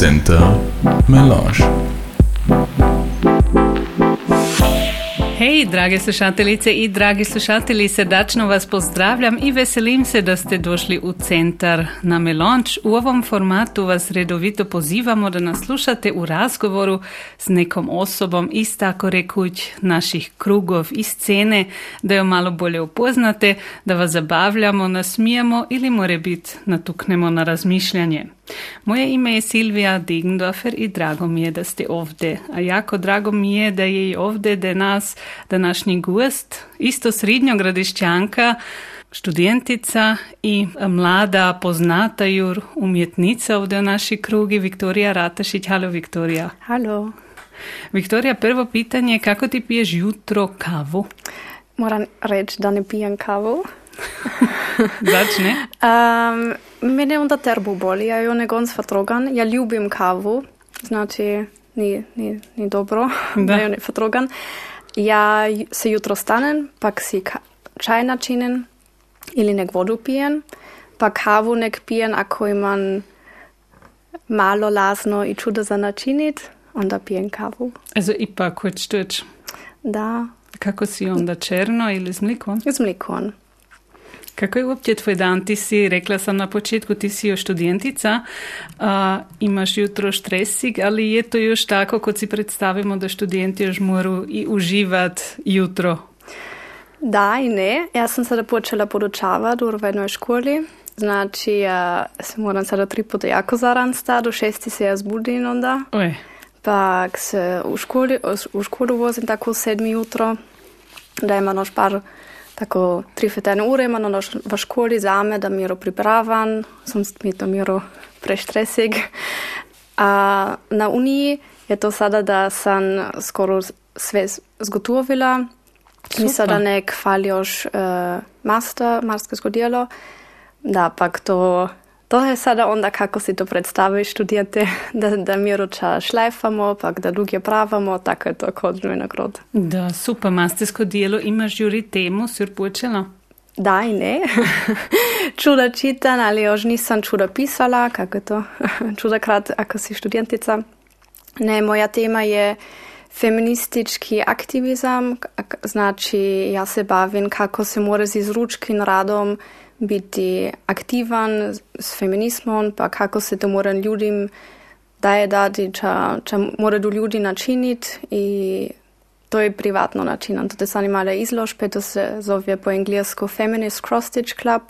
Center Melange. Hej, drage slušateljice in dragi slušatelji, srdačno vas pozdravljam in veselim se, da ste došli v centar na Melonč. V ovom formatu vas redovito pozivamo, da nas slušate v razgovoru s nekom osobom iz tako rekuć naših krugov iz scene, da jo malo bolje upoznate, da vas zabavljamo, nasmijemo ili more biti natuknemo na razmišljanje. Moje ime je Silvija Degendorfer i drago mi je da ste ovdje. A jako drago mi je da je i ovdje da nas današnji gost, isto srednjogradišćanka, študentica i mlada poznata jur umjetnica ovdje u naši krugi, Viktorija Ratašić. Halo Viktorija. Halo. Viktorija, prvo pitanje, kako ti piješ jutro kavu? Moram reći da ne pijem kavu. Začne. Um, mene onda terbo boli, ja jo ne gon svatrogan. Ja ljubim kavu, znači ni, ni, ni dobro da, jo ne fatrogan. Ja se jutro stanem, pak si čaj načinem ili nek vodu pijem, pa kavu nek pijem, ako imam malo lasno i čudo za načinit, onda pijem kavu. Also ipak hoćeš Da. Kako si onda černo ili s mlikom? S mlikom. Kako je uopće tvoj dan? Ti si, rekla sam na početku, ti si još študentica, a, imaš jutro štresik, ali je to još tako kod si predstavimo da študenti još moraju i uživat jutro? Da i ne. Ja sam sada počela podučavati u jednoj školi. Znači, ja se moram sada tri puta jako zaran stati, u šesti se ja zbudim onda. Oj. Pa se u, školi, u školu vozim tako u sedmi jutro, da ima noš par tako tri fetene ure imam ono v školi zame, da miro pripravam, sem mi to miro preštresig. A na uniji je to sada, da sem skoro sve zgotovila. Mi sada nek faljoš uh, master, marsko delo, da pak to To je sada onda kako si to predstaviš študijete, da, da mi roča šlajfamo, pa da druge pravamo, tako je to kod nagrod. Da, super, mastersko delo imaš juri temu, si počela? Da i ne. čuda čitam, ali još nisam čuda pisala, kako je to čuda krat, ako si študentica. Ne, moja tema je feministički aktivizam, znači ja se bavim kako se mora z izručkim radom biti aktivan s feminizmom, pa kako se to mora ljudem daje dati, če, če mora do ljudi načiniti i to je privatno načinjeno. To je mala izložbe, to se zove po englesku Feminist Cross Stitch Club,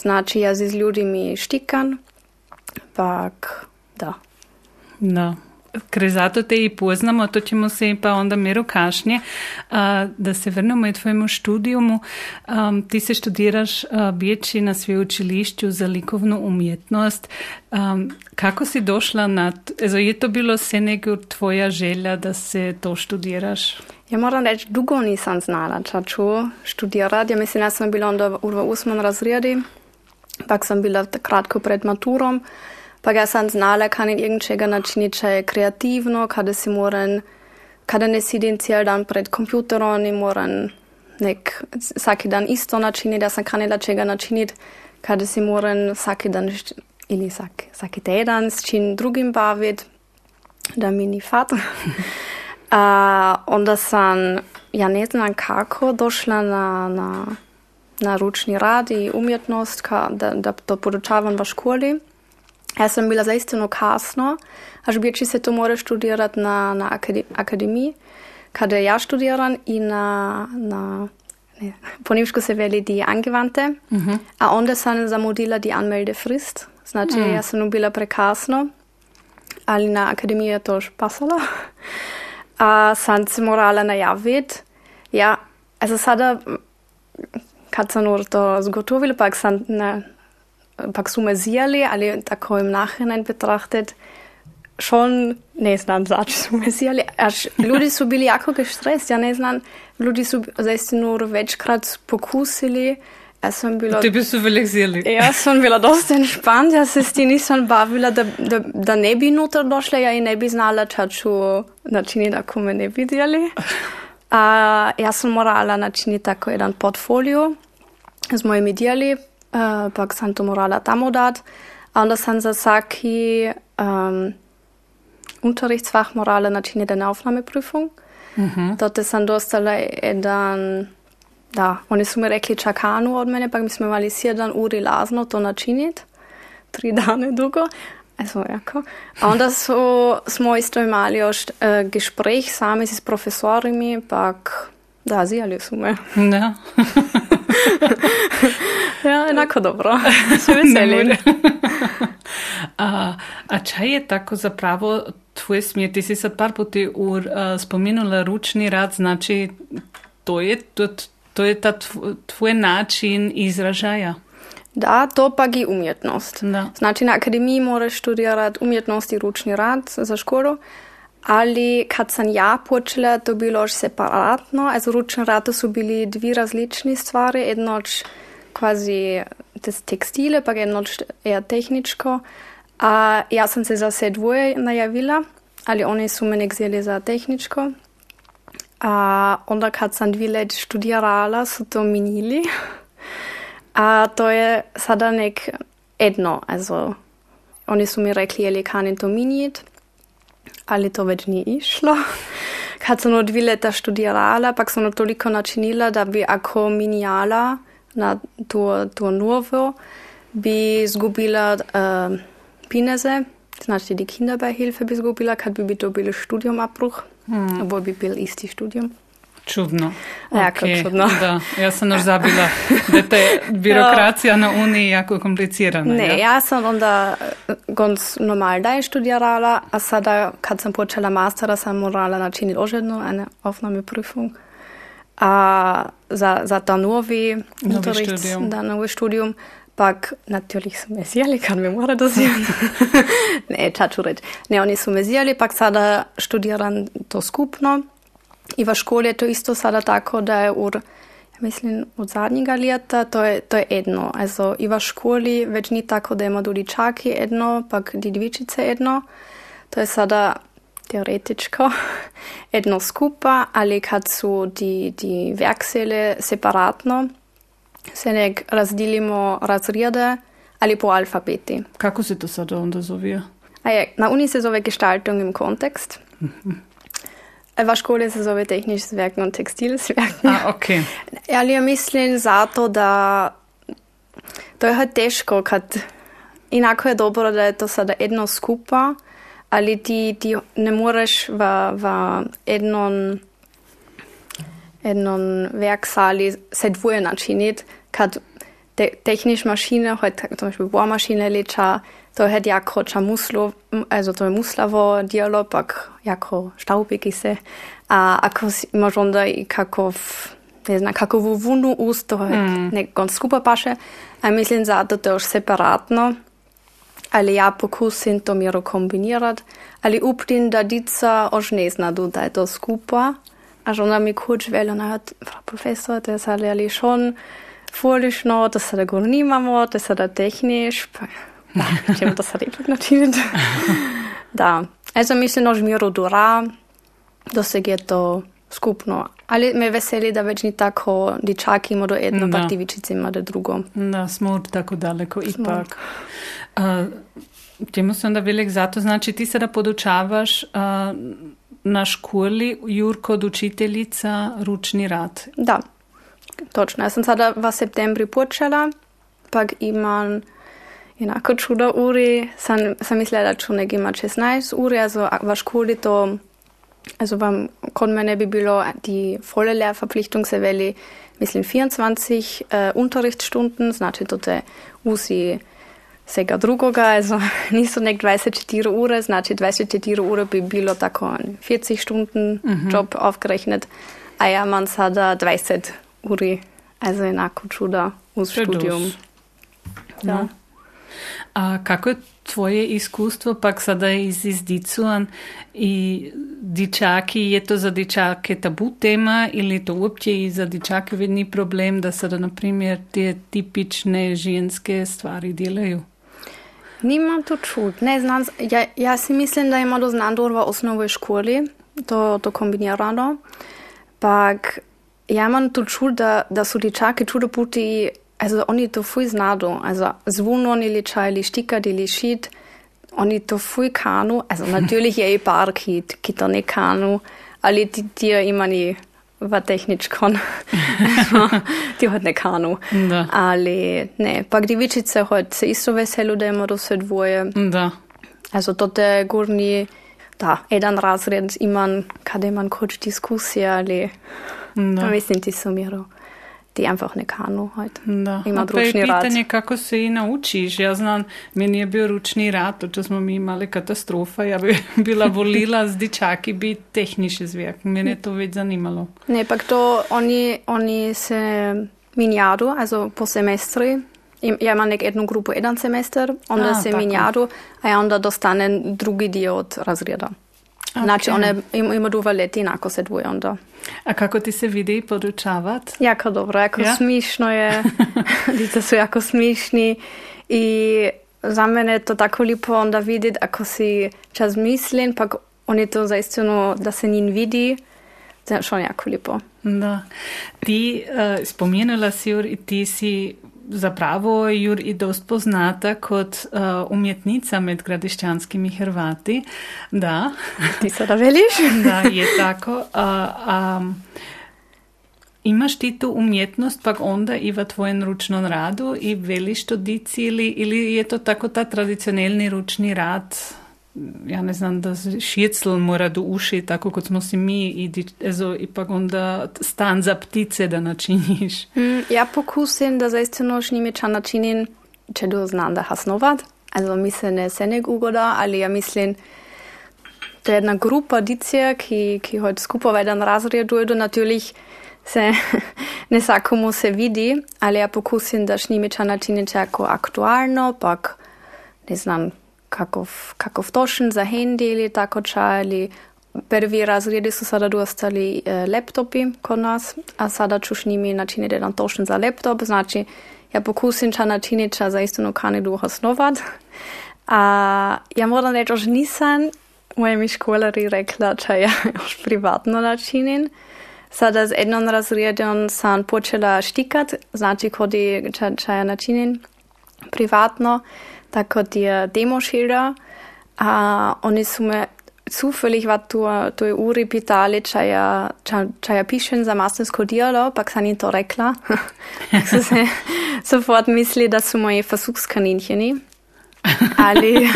znači ja z ljudmi štikam, pak da. Da. Ker zato te i poznamo, to ćemo se pa onda mero kašnje. Da se vrnemo i tvojemu študijumu. Ti se študiraš bijeći na sveučilišću za likovnu umjetnost. Kako si došla na... Ezo, je to bilo se nego tvoja želja da se to študiraš? Ja moram reći, dugo nisam znala, če ću študirati. Ja mislim, ja sam bila onda u osmom razredi, pak sam bila kratko pred maturom. Pa ga sam znala, kan in irgendčega načiniti, če je kreativno, kada si moram, kada ne sedim cel dan pred kompjuterom in moram nek vsak dan isto načiniti, da sem kanila čega načiniti, kada si moram vsak dan ili vsak, vsak teden s čim drugim baviti, da mi ni fat. uh, onda sam, ja ne znam kako, došla na, na, na ručni rad i umjetnost, ka, da, da to podučavam v školi. Jaz sem bila zaistino kasno, až biči se to mora študirati na, na akademiji, kada ja študiram in na, na ne, po nemško se veli die angewandte, uh -huh. a onda sem zamudila die Anmeldefrist, znači uh -huh. jaz sem bila prekasno, ali na akademiji je to že pasalo, a sem se morala najaviti, ja, also sada, kad sem to zgotovila, pa sem ne, pak sumezijali, ali tako im nachhinein betrachtet, schon, ne znam zač sumezijali, až ljudi su bili jako gestresst, ja ne znam, ljudi su zaistinu večkrat pokusili, ja sam bila... Ti bi su velik Ja sam bila dosta entspannt, ja se s ti nisam bavila, da, da, da ne bi nutar došla, ja i ne bi znala čaču načiniti ako me ne vidjeli. A ja sam morala načiniti tako jedan portfolio. Z mojimi dijeli, uh, pak sem to morala tam oddati. A onda sam za svaki um, Unterrichtsfach morale načiniti eine Aufnahmeprüfung. Mhm. Dort sam dostala jedan, da, oni su mi rekli čakanu od mene, pa mi smo imali 7 uri lazno to načiniti. Tri dane dugo. Also, jako. A onda so, smo isto imali još uh, gespräch sami s profesorimi, pak da, zijali su me. Da. ja, enako dobro. Se veselim. a, a čaj je tako zapravo tvoj smjer? Ti si sad par puti uh, spominula ručni rad, znači to je, to, to je ta tvoj način izražaja. Da, to pa je umjetnost. Da. Znači na akademiji moraš študirati umjetnost i ručni rad za školu, ali kad sam ja počela, to bilo još separatno. Also ručni rad to su bili dvi različni stvari, jedno kvazi tekstile, pa jedno eher tehničko. A ja sam se za sve dvoje najavila, ali oni su mene gzeli za tehničko. A onda kad sam dvi let študirala, su to minili. A to je sada nek jedno. Also, oni su mi rekli, ali kanin to minit, ali to već nije išlo. Kad sam dvi leta študirala, pak sam toliko načinila, da bi ako minijala na to, to novo, bi zgubila uh, pineze, znači die Kinderbeihilfe bi zgubila, kad bi bi dobila studium abbruch, hmm. obwohl bi bil isti studium. Čudno. Jako okay. čudno. Da, ja sam još zabila da je birokracija na Uniji jako komplicirana. Ne, ja, ja sam onda ganz normal da studirala, a sada kad sam počela mastera sam morala načiniti još jednu eine Aufnahmeprüfung. A za, za ta novi, novi studium. Da, novi studium. Pak natürlich su me sjeli kad me mora dozijati. ne, čaču reći. Ne, oni su me sjeli, pak sada studiram to skupno. I v školi je to isto sada tako, da je ur, ja mislim, od zadnjega leta, to je, to je jedno. Also, I v školi več ni tako, da ima tudi čaki jedno, pa di dvičice jedno. To je sada teoretičko jedno skupa, ali kad su di, di verksele separatno, se nek razdelimo razrede ali po alfabeti. Kako se to sada onda zove? A je, na uni se zove Gestaltung im Kontext. V školi se zove tehnične zverke in tekstilne zverke. Okay. Ali ja mislim zato, da to je težko, kad enako je dobro, da je to sada eno skupaj, ali ti, ti ne moreš v, v enom, enom verksali se dvoje načiniti, kad te, tehnične mašine, kot je bohrmašine, leča. To je jako čamuslo, also to je muslavo dialo, pak jako štaubiki se. A ako imaš onda i kakov, ne znam, kakovu vunu ust, to je mm. nek gon skupa paše. A mislim zato to je još separatno. Ali ja pokusim to miro kombinirat. Ali uprim da dica još ne zna, da je to skupa. A onda mi kuć veli, ona hat, profesor, to je sad ali schon vorlišno, to sada gor nimamo, to sada tehniš. Pa, da, ćemo to sad ipak načiniti. da, also mislim, da žmiru dura, da se je to skupno. Ali me veseli, da več ni tako dičaki ima do da. pa ti vičici ima do drugo. Da, smo tako daleko ipak. Uh, Temu sem da velik zato, znači ti se da podučavaš uh, na školi, Jurko, od učiteljica, ručni rad. Da, točno. Ja sam sada v septembri počela, pa imam enako čudo uri. Sam, sam mislila, da čunek ima 16 uri, also v školi to, also vam, kod mene bi bilo die volle Lehrverpflichtung se veli, mislim 24 uh, Unterrichtsstunden, znači to te usi vsega drugoga, also niso nek 24 ure, znači 24 ure bi bilo tako 40 stunden -hmm. job aufgerechnet, a ja man sada 20 uri, also enako čuda uz studium. Da. No. A kako je tvoje iskustvo pak sada iz izdicuan i dičaki, je to za dičake tabu tema ili to uopće i za dičake vedni problem da sada, na primjer, te tipične ženske stvari delaju? Nimam to čut. Ne znam, ja, ja si mislim da ima do znandor v osnovoj školi, to, to kombinirano. Pak ja imam to čut, da, da su dičaki čudo puti also oni to fuj znadu, also zvon oni ličaj, li štika, li šit, oni to fuj kanu, also natürlich je i par, ki, ki to ne kanu, ali ti, ti imani v tehničkon, ti hod ne kanu. Da. Ali ne, pak divičice hod se isto veselo, da imamo se dvoje. Da. Also to te górni, da, jeden razred imam, kada imam koč diskusija, ali Da. mislim ti su miro, ti einfach ne kanu. Ima A pa je ručni rad. pitanje kako se i naučiš. Ja znam, meni je bio ručni rad, če smo mi imali katastrofa, ja bi bila volila z dičaki biti tehnični zvijak. Mene je to već zanimalo. Ne, pak to oni, oni se minjadu, also po semestri. Ja imam nek jednu grupu jedan semester, onda A, se tako. minjadu, a ja onda dostane drugi dio od razreda. Znači, one im, ima duva leti inako se dvoje onda. A kako ti se vidi podučavat? Jako dobro, jako Ja? smišno je. Djeca su jako smišni i za mene je to tako lipo onda vidjeti ako si čas mislim, pak oni to zaistinu da se njim vidi, to je šon jako lipo. Da. Ti uh, spomenula si, ti si zapravo, Jur, i dost poznata kot uh, umjetnica med gradišćanskimi Hrvati. Da, Ti sada veliš? da je tako. A, a, imaš ti tu umjetnost pak onda i v tvojem ručnom radu i veliš to dici ili, ili je to tako ta tradicionalni ručni rad ja ne znam, da šjecl mora do uši, tako kot smo si mi, ipak onda stan za ptice da načiniš. Mm, Ja pokusim da zaistinu s njimi ča načinim, če do znam da hasnovat. Also mi se ne se ne ugoda, ali ja mislim, to je jedna grupa dicija, ki, ki hod skupaj v jedan razred dojdu, natürlich se ne vsakomu se vidi, ali ja pokusim da s njimi ča načinim jako aktualno, pak ne znam, kakov, kakov tošen za handy ili tako ča, ali prvi razredi su sada dostali e, laptopi kod nas, a sada ću s njimi načiniti jedan tošen za laptop, znači ja pokusim ča načiniti ča zaistinu kani duho snovat. A ja moram reći, že nisam moje mi školeri rekla, ča ja još privatno načinim. Sada z jednom razredom sam počela štikat, znači kodi ča, ča ja načinim privatno, tako die Demoschilder. A oni su me zufällig v tu, tu uri pitali, če ja, če, če ja pišem za mastersko delo, pa sam jim to rekla. so se sofort misli, da su moji versuchskanincheni. Ali,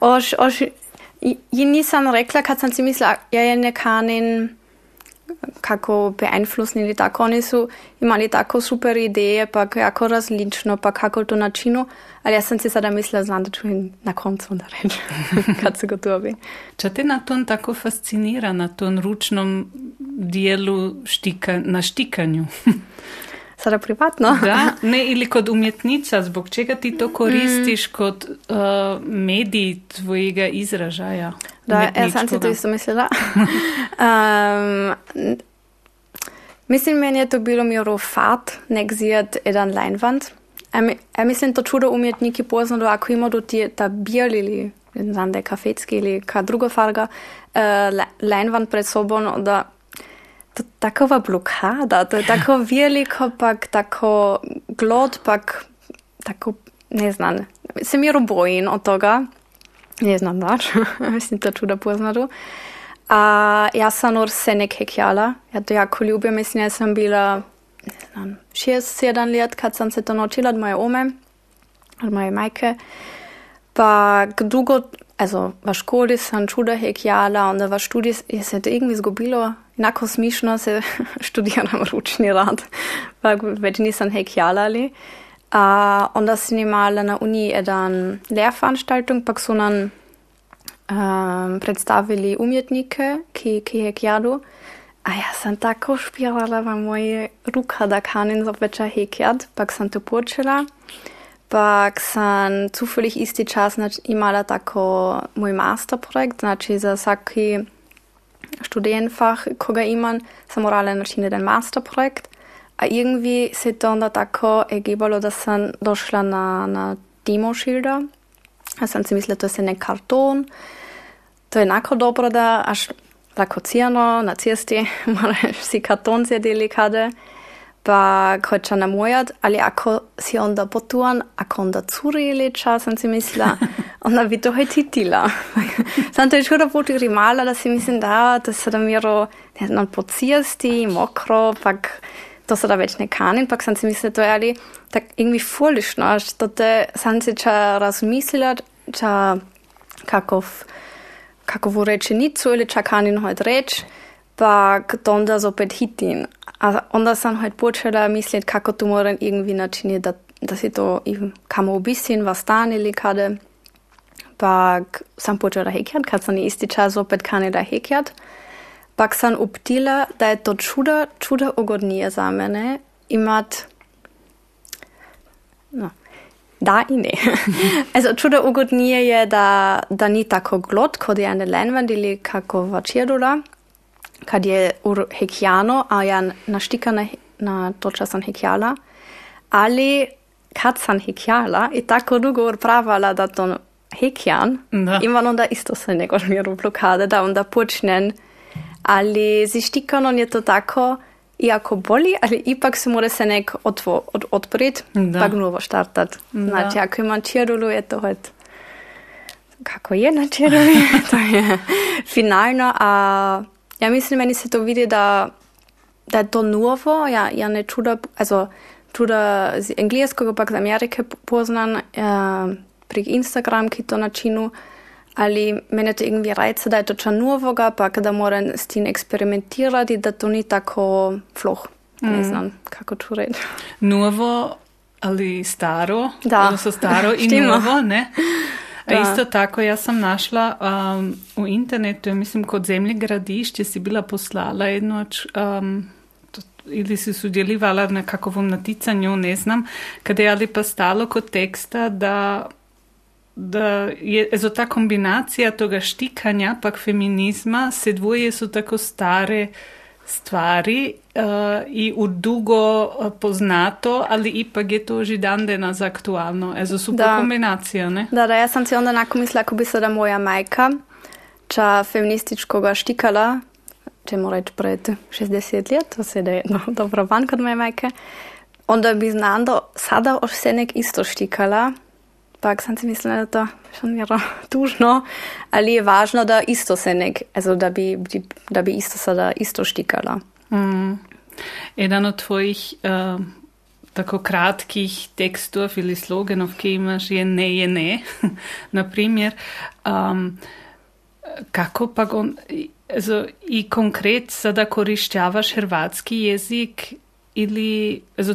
oš, oš, ji nisam rekla, kad sam si mislila, ja je ne kanin, kako beeinflussen tako. Oni su imali tako super ideje, pa jako različno, pa kako to načinu. Ali ja sam si sada mislila, znam da im na koncu onda reći, kad su gotovi. Če te na ton tako fascinira, na tom ručnom dijelu štika, na štikanju? Sada privatno? Da, ne, ili kot umjetnica, zbog čega ti to koristiš kot uh, medij tvojega izražaja? Da, ja sam si to isto mislila. um, mislim, meni je to bilo miro fat, nek zjed jedan leinwand. Ja, mi- mislim, to čudo umjetniki poznaju, ako ima do ti ta bijel ili ne znam da je kafetski ili ka druga farga uh, leinwand pred sobom, da to takova blokada, to je tako veliko, pak tako glod, pak tako, ne znam, se miro bojim od toga. Ne znam dač, mislim, to čuda poznadu. A ja sam nur se ne kekjala, ja to jako ljubim, mislim, ja sam bila, ne znam, šest, sedam let, kad sam se to naučila od moje ome, od moje majke. Pa dugo, also v školi sam čuda hekjala, onda v študiji je se irgendwie zgubilo, enako smišno se študiram ručni rad, pa več nisam hekjala ali. A onda sam imala na Uni jedan Lehrveranstaltung, pa so nam um, predstavili umjetnike, ki, ki hekjadu. A ja sam tako špirala v moje ruka, da kanin zopet hekjad, pa sam to počela. Pa sam zufällig isti čas imala tako moj masterprojekt, znači za vsaki študentfach, koga imam, sam morala načiniti jedan masterprojekt. A irgendwie se to onda tako egibalo, da sam došla na, na Demoschilder. Ja sam si mislila, to je nek karton. To je enako dobro, da až tako cijeno na cesti moraš si karton zjedili kade. Pa hoća namojat, ali ako si onda potuan, ako onda curi leča, sam si mislila, onda bi to hoj titila. sam to je škoda poti rimala, da si mislim, da, da se da miro, ne znam, pocijasti, mokro, pak to se da već ne kanin, pak sam si mislila, to je ali tak irgendwie furlično, što te sam si ča razmislila, ča kakov, kakov rečenicu ili ča kanin hoj reč, pak to onda zopet hitin. A onda sam halt počela misliti, kako to moram irgendwie načiniti, da, da si to kamo obisin, vas stan ili kade. Pak sam počela hekjat, kad sam isti čas opet kanila hekjat. Pak sam uptila, da je to čuda, čuda ugodnije za mene imat no, da i ne. also čuda ugodnije je da, da ni tako glot, kod je ene lenvand ili kako vačirdula kad je ur hekjano, a ja naštika na, na toča sam hekjala, ali kad sam hekjala i tako dugo urpravala da to hekjan, da. imam onda isto se nego miru blokade, da onda počnem, ali z štikanom je to tako, iako boli, ali ipak se mora se nek otvo, od, odprit, pa novo štartat. Znači, ako imam čirulu, je to hod, kako je na čirulu, to je finalno, a Ja mislim, meni se to vidi, da, da je to novo. Ja, ja ne čuda, also čuda z angliškega, pa z Amerike poznan, uh, prek Instagram, ki to načinu. Ali meni to irgendwie reice, da je to čan novoga, pa da moram s tim eksperimentirati, da to ni tako floh. Mm. Ne znam, kako to reči. Novo ali staro? Da. Odnosno staro in novo, ne? A isto tako, ja sam našla um, u internetu, mislim kod zemlje gradišće si bila poslala jednu um, ili si sudjelivala na kakvom naticanju, ne znam, kada je ali pa stalo kod teksta da da je ezo ta kombinacija toga štikanja pak feminizma se dvoje su tako stare stvari uh, i u dugo uh, poznato, ali ipak je to že dan danas aktualno. Ezo super da. kombinacija, ne? Da, da, ja sam si onda nako mislila, ako bi sada moja majka, ča feminističkoga štikala, ćemo reći pred 60 let, to se da je no, dobro van kod moje majke, onda bi znando sada už se nek isto štikala, pak sam si mislila, da to schon mjero tužno, ali je važno da isto se nek, also da bi, da bi isto sada isto štikala. Mm. Jedan od tvojih uh, tako kratkih tekstov ili sloganov, ki imaš, je ne je ne. Naprimer, um, kako pa on, also, i konkret sada koriščavaš hrvatski jezik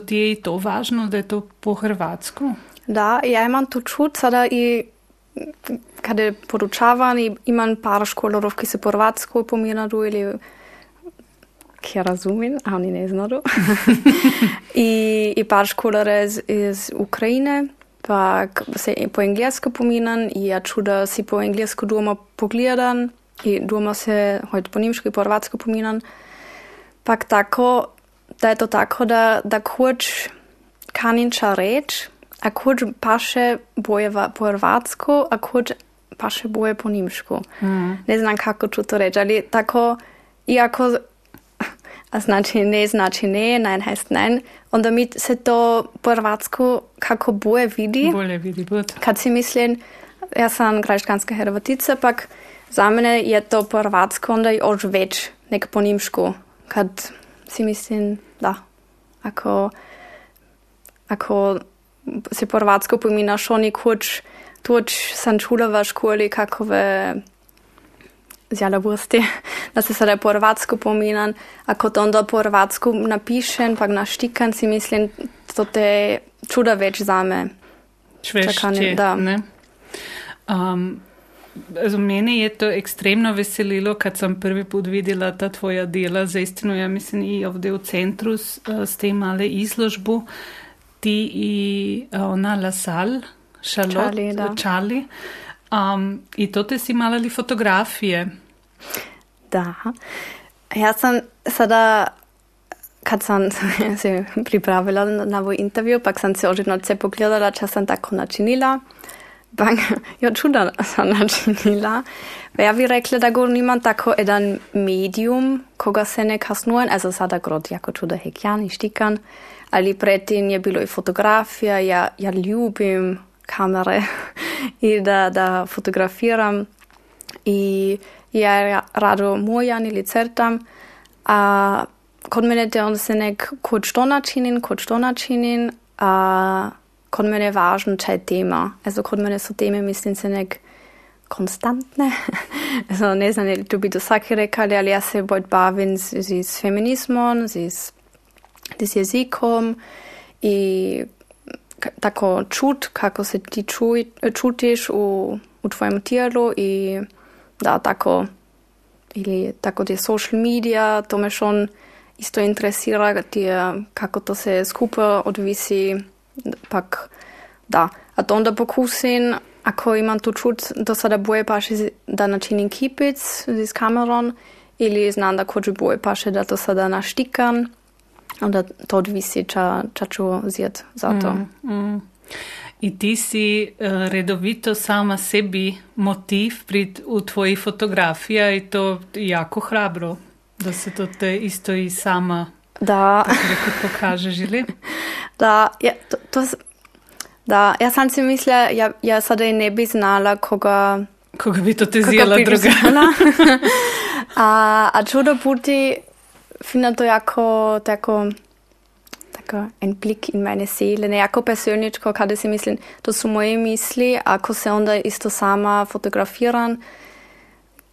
ti je to važno, da je to po hrvatsku? Da, ja imam tu čut, sada i kada podučavam i imam par školarov, ki se po hrvatsku pominadu ili ki razumem, a oni ne znaju. I, I par školara iz, iz Ukrajine, pa se po englesku pominam i ja čuda si po englesku doma pogledam i doma se hojt po nimšku i po hrvatsku pominam. Pak tako, da je to tako, da, da kurč kaninča reč, a kurč paše boje po hrvatsku, a kurč paše boje po nimšku. Mm. Ne znam kako ću to reći, ali tako, iako a znači ne znači ne, nein heißt nein, onda mi se to po hrvatsku kako boje vidi. Bolje vidi, bud. Kad si mislim, ja sam graškanska hrvatica, pak za mene je to po hrvatsku onda još već nek po nimšku. Kad si mislim, da, ako, ako se po hrvatsku pominaš oni kuć, tuč sam čula v školi kakove zjada vrsti, da se sada po hrvatsku pominam, a kot onda po hrvatsku napišem, pa naštikam si mislim, to te čuda več za me. Švešče, da. Ne? Um, Za mene je to ekstremno veselilo, kad sem prvi put videla ta tvoja dela. Zaistino, ja mislim i ovdje u centru ste imali izložbu ti i ona La Salle, Charlotte, Charlie. Charlie. Um, I to te si imala li fotografije? Da. Ja sam sada, kad sam se pripravila na ovaj intervju, pak sam se oživno se pogledala, če sam tako načinila. Bang, ja čuda sam načinila. Ja bi rekla da go niemand tako jedan medium, koga se ne kasnuje, also sada grod jako čuda hekjan i štikan, ali predtem je bilo i fotografija, ja, ja ljubim kamere i da, da fotografiram i ja rado mojan ili crtam, a kod mene te onda se nek kod što načinin, kod što načinin, a kod mene je važno čaj tema. Also kod mene su teme, mislim se nek konstantne. also ne znam, li to bi to svaki rekali, ali ja se bojt bavim z, z feminizmom, z, z jezikom i tako čut, kako se ti čutiš u, u tvojem tijelu i da tako ili tako te social media, to me schon isto interesira, tie, kako to se skupaj odvisi, pak da. A to onda pokusim, ako imam tu čut, da sada boje paše da načinim kipic z kameron, ili znam da kođu boje paše da to sada naštikam, onda to odvisi ča, ča ću zjet za to. Mm, mm. I ti si uh, redovito sama sebi motiv pri, u tvojih fotografija i to jako hrabro, da se to te isto i sama Da, tako pokažeš, ili? da, ja, to, to, da, ja sam si mislila, ja, ja sada i ne bi znala koga, Koga bi to te koga zjela druga? a, a čudo puti, finde to jako, tako, tako en blik in meine Seele, ne jako persönličko, kada si mislim, to su moje misli, ako se onda isto sama fotografiram,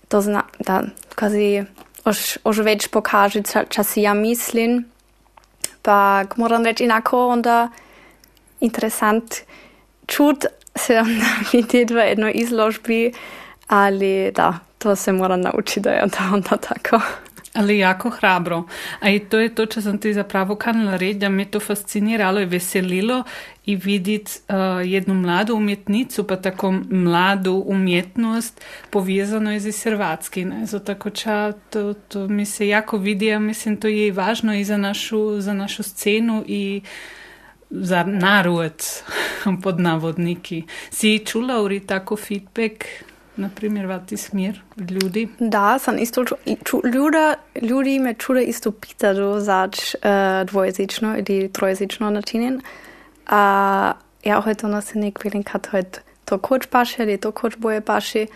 to zna, da, kazi, už, už već pokaže, ča, ča ja mislim, pak moram reći inako onda interesant čut se onda vidjeti v jednoj izložbi, ali da, to se moram naučiti da je da onda tako. Ali jako hrabro. A i to je to, če sem ti zapravo kanala reči, da me to fasciniralo i veselilo i vidjeti uh, jednu mladu umjetnicu, pa tako mladu umjetnost povezano je z Hrvatski. Ne? Zato tako ča, to, to mi se jako vidi, a mislim, to je i važno i za našu, za našu scenu i za narod pod navodniki. Si čula uri tako feedback, na primjer, vati smjer ljudi? Da, sam isto ču, i ču, ljuda, ljudi me čude isto pitaju zač uh, dvojezično ili trojezično načinjen. A ja heute onda se nek vidim kad heute to koč paše ili to koč boje paše.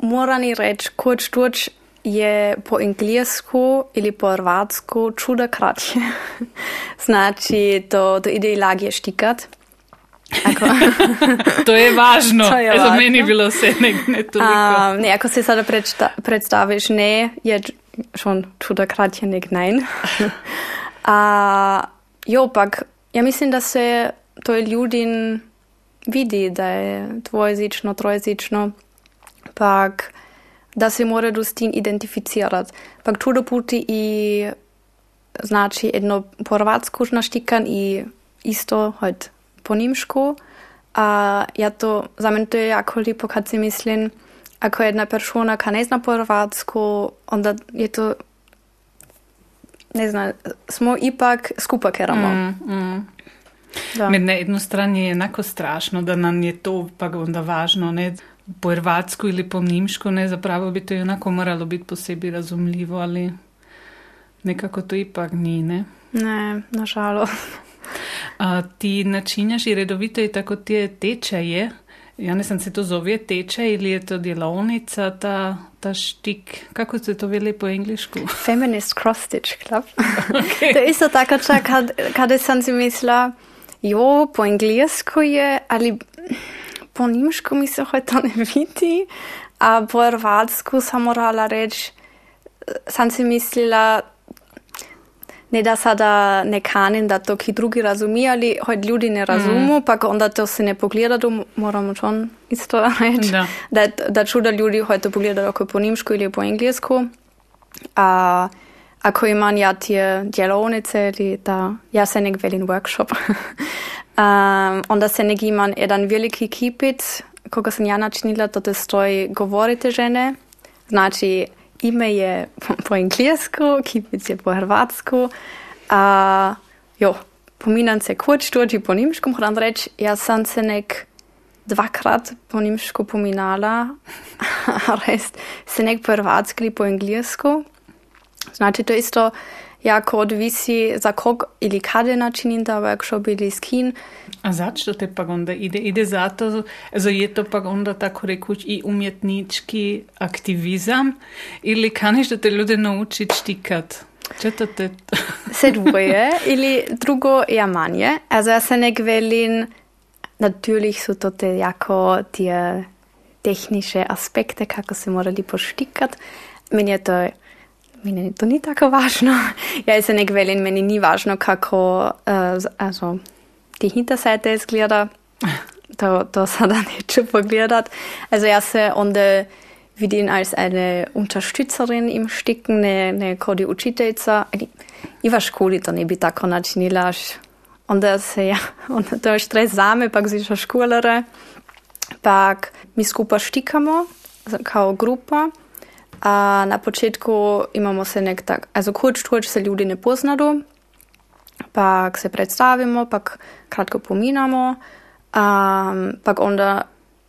Moram i reći, koč tuč je po englesku ili po hrvatsku čuda kraće. znači, to, to ide i lagje štikat. To je važno. To je Za važno. meni je bilo vse ne, ne toliko. A, ne, ako si sada predsta predstaviš, ne, je schon čudakrat je nek nein. A, jo, pak, ja mislim, da se to ljudin vidi, da je dvojezično, trojezično, pak, da se moraju s tim identificirati. Pak čudo puti i znači jedno po hrvatsku naštikan i isto hojt po nimšku. A ja to, za mene to je jako lipo kad si mislim, ako jedna persona ka ne zna po hrvatsku, onda je to, ne znam, smo ipak skupa keramo. Mm, mm. Da. Med na jednu strani je enako strašno, da nam je to pa onda važno, ne, po hrvatsku ili po nimšku, ne, zapravo bi to enako moralo biti posebej razumljivo, ali nekako to ipak ni, ne. Ne, nažalost. Ti načinjaš i redovito i tako te tečaje, ja ne znam se to zove tečaj ili je to delovnica, ta, ta štik, kako se to veli po englišku? Feminist Cross Stitch Club. to je isto tako, čak, kad, kada sam si mislila, jo, po englesku je, ali po nimšku mi se to ne vidi, a po hrvatsku sam morala reći, sam si mislila, ne da sada ne kanim da to ki drugi razumije, ali hoj ljudi ne razumu, mm. pa onda to se ne pogleda, tu moramo schon isto reći, Da. da, da čuda ljudi hoj to pogledaju ako po nimšku ili po englesku. A ako imam ja tije djelovnice ili da ja se nek velim workshop, um, onda se nek imam jedan veliki kipic, koga sam ja načinila, to te stoji govorite žene, znači ime je po, po englesku, kipic je po hrvatsku, a jo, pominam se kuć tuđi po nimškom, moram reći, ja sam se nek dvakrat po nemško pominala, res se nek po hrvatski ali po angliško. Znači, to isto jako odvisi za kog ili kada način da workshop ili skin. A zašto te pa onda ide? Ide zato, also je to pa onda tako rekuć i umjetnički aktivizam ili kaniš da te ljude naučiti štikat? Če to te... se dvoje ili drugo ja manje. Also ja se nek velin, natürlich so to te jako tie technische Aspekte, kako se morali poštikat. Meni je to meni to ni tako važno. Ja se nek velim, meni ni važno, kako uh, also, tehnika sajte izgleda. To, to sada neću pogledat. Also ja se onda vidim als eine Unterstützerin im Sticken, ne, ne kodi učiteljica. I v školi to ne bi tako načinila. Onda se ja, onda to je stres zame, pak ziša školare. Pak mi skupaj štikamo, kao grupa. A na początku imamo se nek tak, also kurz turč se ljudi ne poznado, pak se predstavimo, pak kratko pominamo, um, pak onda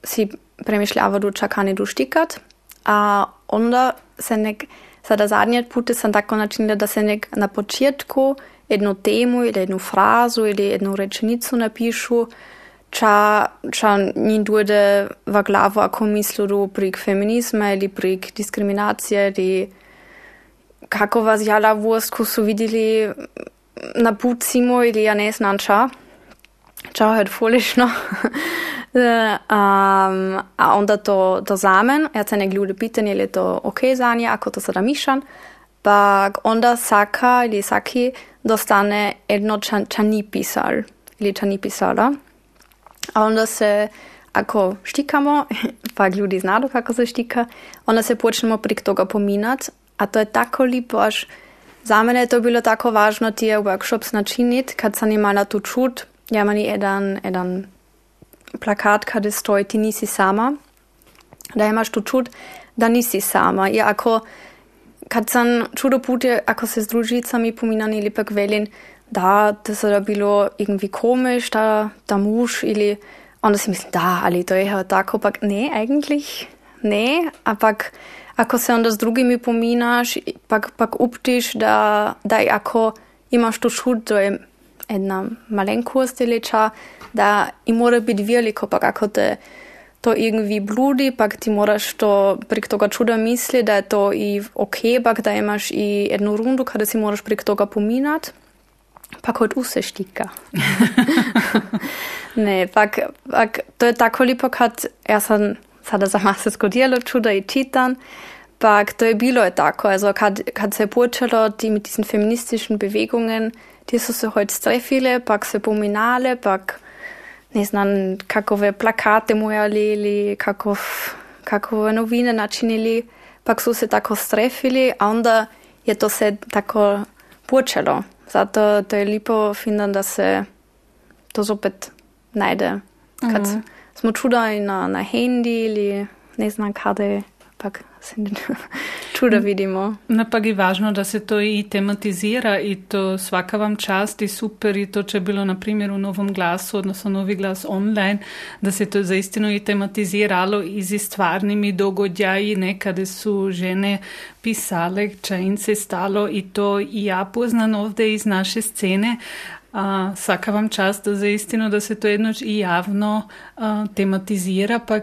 si premišljava do čakani do štikat, a onda se nek, sada zadnje pute sam tako načinila da se nek na početku jednu temu ili jednu frazu ili jednu rečenicu napišu, Ča, ča ni dojde v glavo, ako mislijo prek feminizma ali prek diskriminacije, ali kako vas jala vost, ko so videli na pucimo ali ja ne znam ča. Ča je folično. um, a onda to, to zamen, ja se nek ljudi pitanje, ali je to ok za nje, ako to sada mišan. Pa onda saka ali saki dostane jedno ča, ča ni pisal ali ča ni pisala. A onda se, ako štikamo, pa ljudi znajo, kako se štika, onda se počnemo prek toga pominati. A to je tako lepo, až za mene je to bilo tako važno, ti je workshops načiniti, kad sam imala tu čut. Ja imam jedan, jedan plakat, kada stoji ti nisi sama, da imaš tu čut, da nisi sama. I ako, kad sam čudo pute, ako se z družicami pominam ili pak velin, da, das je bilo irgendwie komisch, da, da muž ili onda si mislim, da, ali to je tako, pak ne, eigentlich ne, ampak ako se onda s drugimi pominaš, pak, pak uptiš, da, da ako imaš tu šut, to je jedna malenkost deliča, da i mora biti veliko, pak ako te to irgendwie bludi, pak ti moraš to prek toga čuda misli, da je to i ok, pak da imaš i jednu rundu kada si moraš prek toga pominat. Pa kot vse štika. ne, pak, pak, to je tako lepo, kad jaz sem sada za mase zgodilo čuda i čitan, pak to je bilo je tako, also kad, kad se je počelo die mit diesen feministischen Bewegungen, die so se heute strefile, pak se pominale, pak ne znam, kakove plakate mojali kakov, kakove novine načinili, pak so se tako strefili, a onda je to se tako počelo. Zato to je lepo, findam, da se to zopet najde. Kad mm. smo čudali na, na handy ali ne znam kade, pak se čuda vidimo. No, pa je važno, da se to i tematizira i to svaka vam čast i super i to če je bilo na primjer u Novom glasu, odnosno Novi glas online, da se to zaistino i tematiziralo i z stvarnimi dogodjaji, nekade su žene pisale, čajince stalo i to i ja poznam ovde iz naše scene, Uh, Vsaka vam čast za istino, da se to enoč i javno uh, tematizira, pa uh,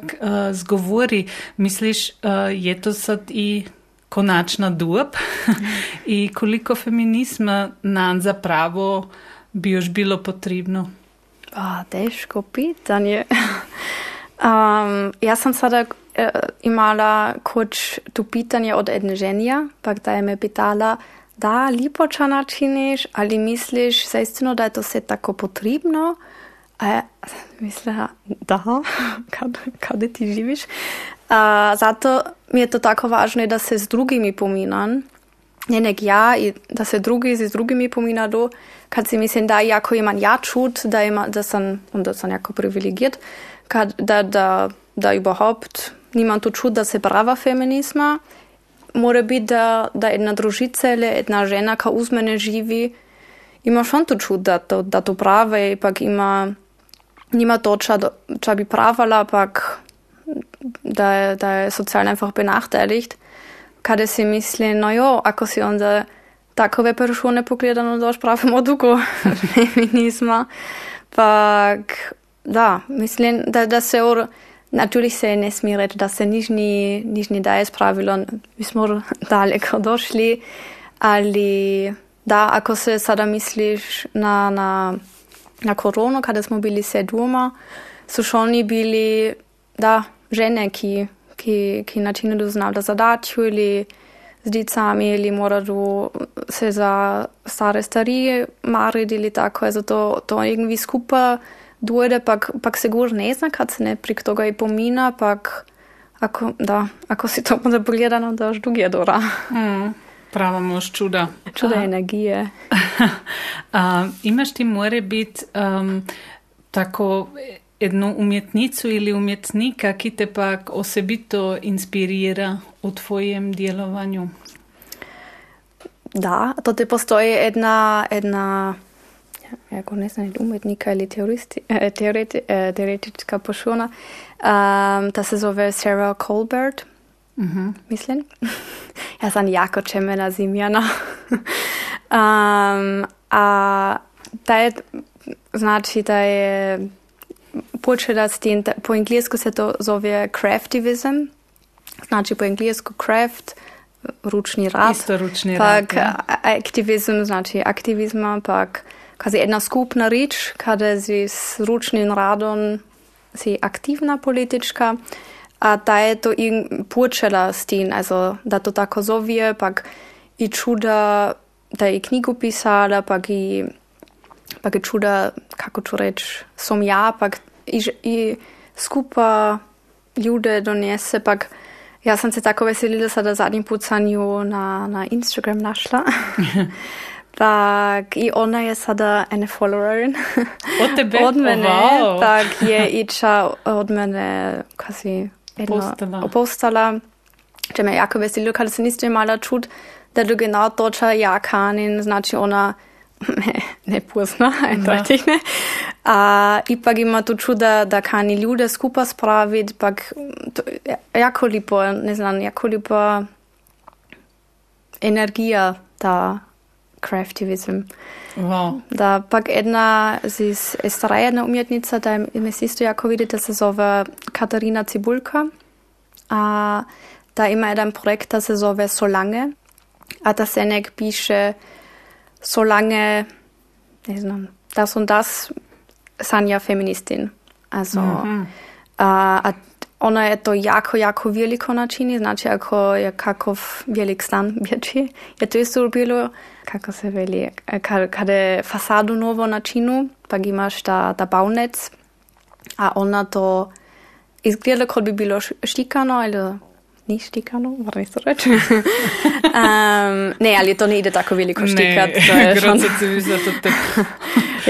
zgovori. Misliš, uh, je to sad i konačna duop i koliko feminizma nam zapravo bi još bilo potrebno? A, teško pitanje. um, ja sam sada uh, imala koč tu pitanje od jedne ženja, pa da je me pitala, da lipoča načiniš, ali misliš zaistino, da je to sve tako potrebno? Ja mislila, da, kada ti živiš. A, zato mi je to tako važno da se z drugimi pominam. Ne nek ja da se drugi z drugimi pominadu, kad si mislim da jako imam ja čut, da, ima, da sam, da sam jako privilegiert, kad, da, da, da überhaupt nimam tu čut da se prava feminizma mora biti, da, da jedna družica ali jedna žena, ki uz mene živi, ima šon to čut, da to, da to prave, ipak ima, nima toča, če bi pravala, ampak da je, da je socialno einfach benachteiligt, kada si misli, no jo, ako si onda takove persone pogledano doš pravimo dugo feminizma, pak da, mislim, da, da se or, natürlich se ne smije reći da se niš ni, niš ni daje spravilo, mi smo daleko došli, ali da, ako se sada misliš na, na, na koronu, kada smo bili se doma, su šoni bili, da, žene, ki, ki, ki načinu znavda zadaču ili z dicami ili moraju se za stare starije mariti ili tako, je zato to irgendwie skupaj dojde, pak, pak se gor ne zna, kad se ne prek toga i pomina, pak ako, da, ako si to onda pogledano, da još dugje dora. Mm. Prava mož čuda. Čuda A, energije. A, imaš ti more biti um, tako jednu umjetnicu ili umjetnika, ki te pak osebito inspirira u tvojem djelovanju? Da, to te postoji jedna, jedna jako ne znam, umjetnika ili teoristi, eh, teoreti, eh, teoretička persona, um, ta se zove Sarah Colbert, mm -hmm. mislim. ja sam jako čemena zimjana. um, a ta je, znači da je počela s tim, po englesku se to zove craftivism, znači po englesku craft, ručni rad. Isto ručni pak rad. Pak aktivizm, znači aktivizma, pak quasi jedna skupna rič, kada si s ručnim radom si aktivna politička, a da je to in počela s tim, also, da to tako zove, pak i čuda, da je knjigu pisala, pak i, pak i čuda, kako to reč, som ja, pak i, i skupa ljude donese, pak ja sam se tako veselila sada zadnjim pucanju na, na Instagram našla. tak i ona je sada ene followerin. Od tebe? od mene. Wow. Tak je iča od mene kasi Postala. opostala. Če me jako veselilo, kada se niste imala čut, da du genau toča ja kanin, znači ona ne, ne pozna, eindeutig ne. A ipak ima tu čut, da, da kani ljude skupa spraviti, pak to, jako lipo, ne znam, jako lipo energija ta craftivism. Wow. Da pak jedna z stara jedna umjetnica, da je isto jako vidite, se zove Katarina Cibulka. A da ima jedan projekt, da se zove Solange. A da se nek piše Solange, ne znam, das und das Sanja Feministin. Also, -hmm. a, a ona je to jako, jako veliko načini, znači ako je kakov velik stan večji. Je to isto bilo, kako se veli, kada je fasadu novo načinu, pa imaš ta, ta bavnec, a ona to izgleda, kot bi bilo štikano, ali ni štikano, moram isto reči. um, ne, ali to ne ide tako veliko štikati. Ne, grozo se mi zato te.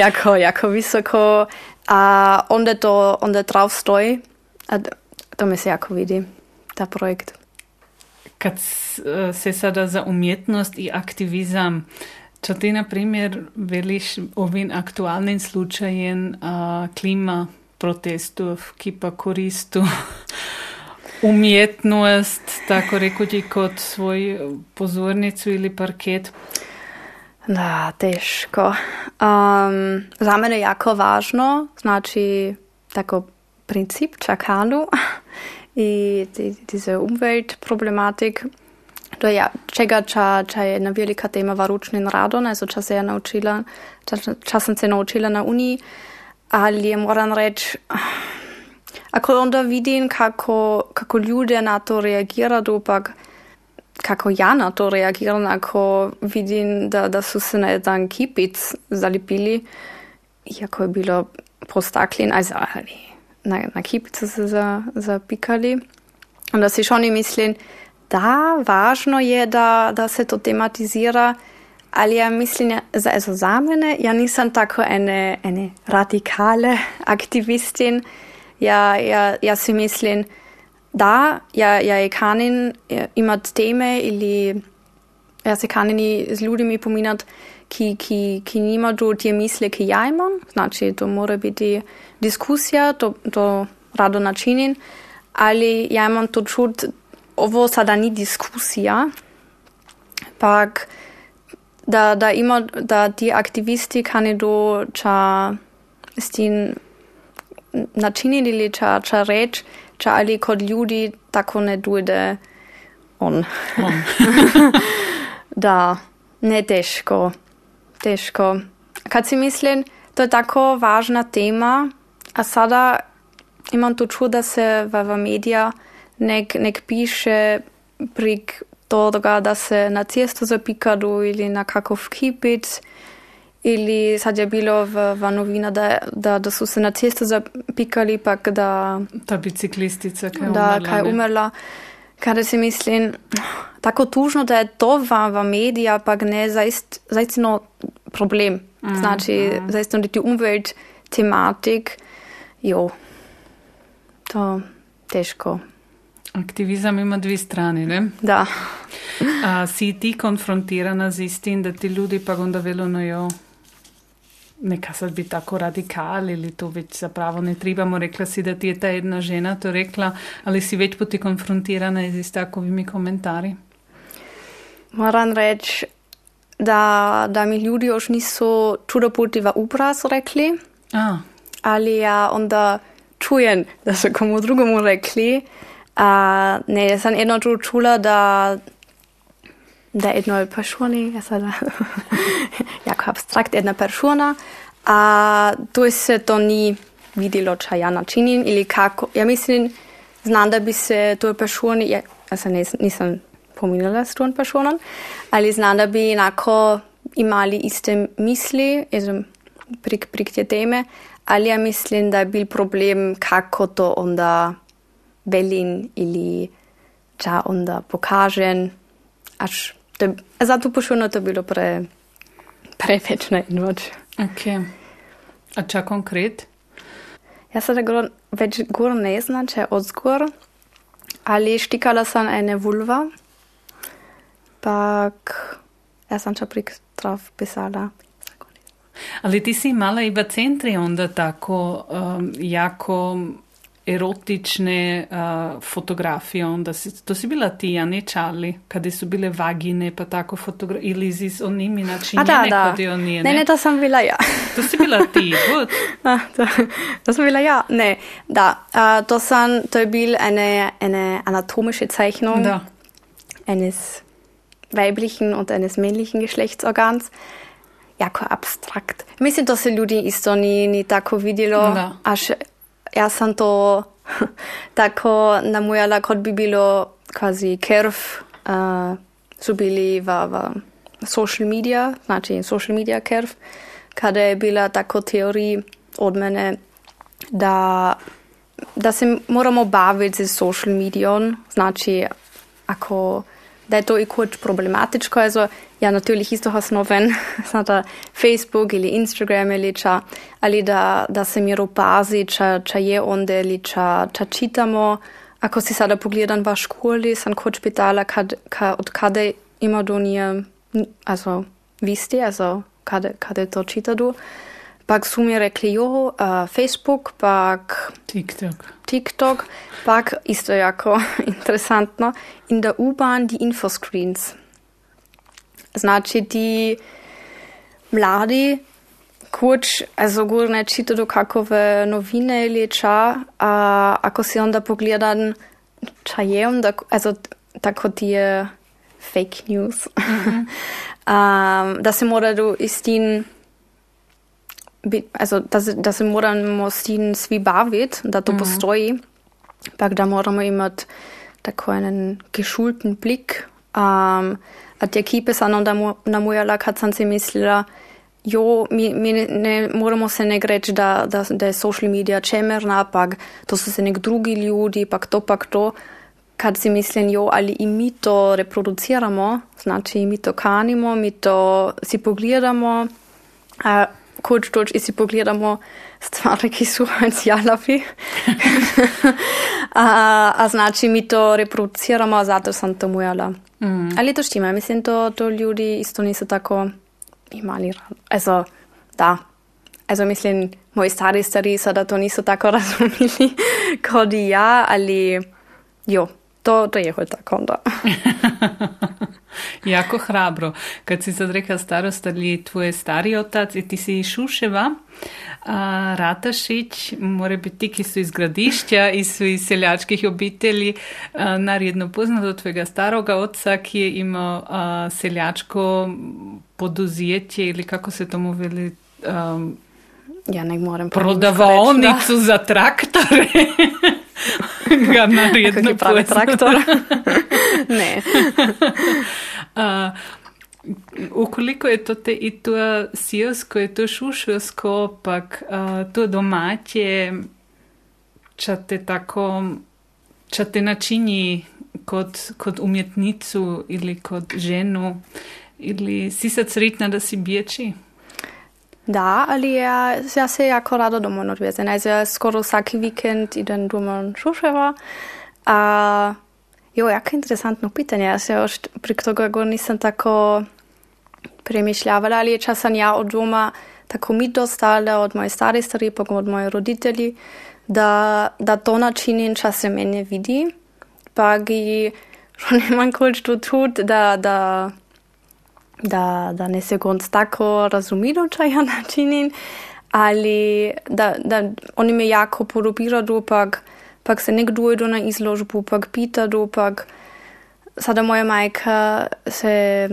jako, jako visoko. A onda to, onda drauf stoji. To mi se jako vidi, ta projekt. Kad se sada za umjetnost i aktivizam, čo ti, na primjer, veliš ovim aktualnim slučajem a, klima protestov, ki pa koristu umjetnost, tako rekoči, kot svoj pozornicu ili parket? Da, teško. Um, za mene je jako važno, znači tako princip čakalu i diese Umweltproblematik. To ja, čega ča, ča je jedna velika tema varučni radon, also ča se ja naučila, ča, ča sam se naučila na uni, ali moram reći, ako onda vidim kako, kako ljudje na to reagiraju, pak kako ja na to reagiram, ako vidim da, da su se na jedan kipic zalepili, iako je bilo postakljen, also ali na, na kipicu se za, zapikali. Onda si šoni mislim, da, važno je da, da se to tematizira, ali ja mislim, za, also za mene, ja nisam tako ene, ene radikale aktivistin, ja, ja, ja si mislim, da, ja, ja je kanin imat teme ili ja se kanin z ljudmi pominat, ki, ki, ki nima do te misle, ki ja imam, znači to mora biti diskusija, to, to rado načinim, ali ja imam to čut, ovo sada ni diskusija, pak da, da ima, da ti aktivisti kanidu ča s tim načinili ili ča, ča reč, ča ali kod ljudi tako ne dojde on. on. da, ne teško, teško. Kad si mislim, to je tako važna tema, a sada imam tu čud, da se v, v medija nek, nek piše prik toga, da se na cestu zapikadu ili na kakov kipic, ili sad je bilo v, v novina, da, da, da so se na cestu zapikali, pa da... Ta biciklistica, kaj je da, umrla. kaj je umrla. Kada si mislim, tako tužno, da je to v, v medija, pa ne zaist, zaistino problem. Mm, Znači, mm. zaistino ti umwelt tematik, jo, to teško. Aktivizam ima dve strani, ne? Da. A si ti konfrontirana z istim, da ti ljudi pa onda velujejo, neka sad bi tako radikal ili to već zapravo ne trebamo. Rekla si, da ti je ta jedna žena to rekla, ali si već poti konfrontirana z takovimi komentarji? Moram reči, da, da mi ljudi još nisu čudoputi v obraz rekli, A, ali ja onda čujem, da so komu drugemu rekli. A, ne, jaz sem eno ču- čula, da, da jednoj personi, ja sada, jako abstrakt, jedna persona, a tu se to ni videlo, če ja načinim ili kako. Ja mislim, znam, da bi se toj personi, ja, jaz se nis, nisem pominjala s tom personom, ali znam, da bi enako imali iste misli, jaz prik, prik te teme, ali ja mislim, da je bil problem, kako to onda velim ili ča onda pokažem, až to, je- za to persona to bilo pre, preveč na eno noč. ok. A ča konkret? Ja se da več gor ne znam, če od zgor, ali štikala sem ene vulva, pak ja sam ča prik traf pisala. Ali ti si imala i centri onda tako um, jako erotične uh, fotografije, onda si, to si bila ti, a ne Charlie, kada su bile vagine pa tako fotografije, ili si s onimi A načinjene da, da. kod je on nije, Ne, ne, to sam bila ja. To si bila ti, good. Ah, to, to sam bila ja. Ne, da, uh, to, sam, to je bil eine, eine anatomische Zeichnung Da. eines weiblichen und eines männlichen Geschlechtsorgans. Jako abstrakt. Mislim, da se ljudi isto ni, ni tako videlo. Da. Až jaz sem to tako namujala, kot bi bilo kvazi krv, uh, so bili v, v social media, znači social media krv, kada je bila tako teorija od mene, da, da se moramo baviti z social medijom, znači ako da je to ikoč problematično. Also, ja, natürlich ist doch was noven, znata Facebook ili Instagram ili ča, ali da, da se mi opazi, ča, ča je onda ili ča, ča čitamo. Ako si sada pogledam v školi, sem koč pitala, kad, ka, od kade ima do nje, also, viste, also, kade, kade to čitadu. Pak su mi rekli, jo, uh, Facebook, pak TikTok. TikTok, pak isto jako interesantno, in der U-Bahn die Infoscreens. Znači ti mladi, kurč, also górne čitaju kakove novine ili ča, a ako si onda pogledan, ča je onda, also tako ti je fake news, um, da se moraju istin bi- also da, se- da se moramo s tim svi baviti, da to postoji, pa da moramo imati tako einen geschulten Blick. Um, a te ekipe so nam namujala, kad sam si mislila, jo, mi, mi ne, ne moramo se ne reči, da, da, da je social media čemerna, pa to so se nek drugi ljudi, pa to, pa to. Kad si mislim, jo, ali i mi to reproduciramo, znači mi to kanimo, mi to si pogledamo, a kurz durch i si pogledamo stvari, ki su ancijalavi. a, a znači mi to reproduciramo, a zato sam to mujala. Mm. Ali to štima, mislim, to, to ljudi isto nisu tako imali rado. Also, da, also mislim, moji stari stari sada to nisu tako razumili kod i ja, ali jo, to, to je hoj tako onda. Jako hrabro. Kad si sad rekla starost, ali tvoj stari otac i ti si Šuševa, a Ratašić, more biti ti, ki su iz gradišća i su iz seljačkih obitelji, a, naredno poznato tvojega staroga oca, ki je imao a, seljačko poduzetje ili kako se tomu veli, Ja nek moram prodavaonicu za traktore. Ga naredno pravi traktor. ne. Uh, ukoliko je to te i to sijsko, je to šušovsko, pak uh, to domaće, če te tako, če te načini kot, kot umjetnicu ili kot ženu, ili si sad sretna da si bječi? Da, ali ja, ja se jako rado doma odvezem. Also ja skoro vsaki vikend idem doma šuševa. A, jo, jako interesantno pitanje. Ja se još prek toga nisam tako premišljavala, ali je časan ja od doma tako mi dostala od moje stare stari, pa od moje roditelji, da, da to načinim časem mene vidi. Pa gi, što nemam koč tu tudi, da, da da, da ne se konc tako razumelo, če ja načinim, ali da, da oni me jako podobirajo, pak, pak se nekdo jdo na izložbu, pak pitajo, pak sada moja majka se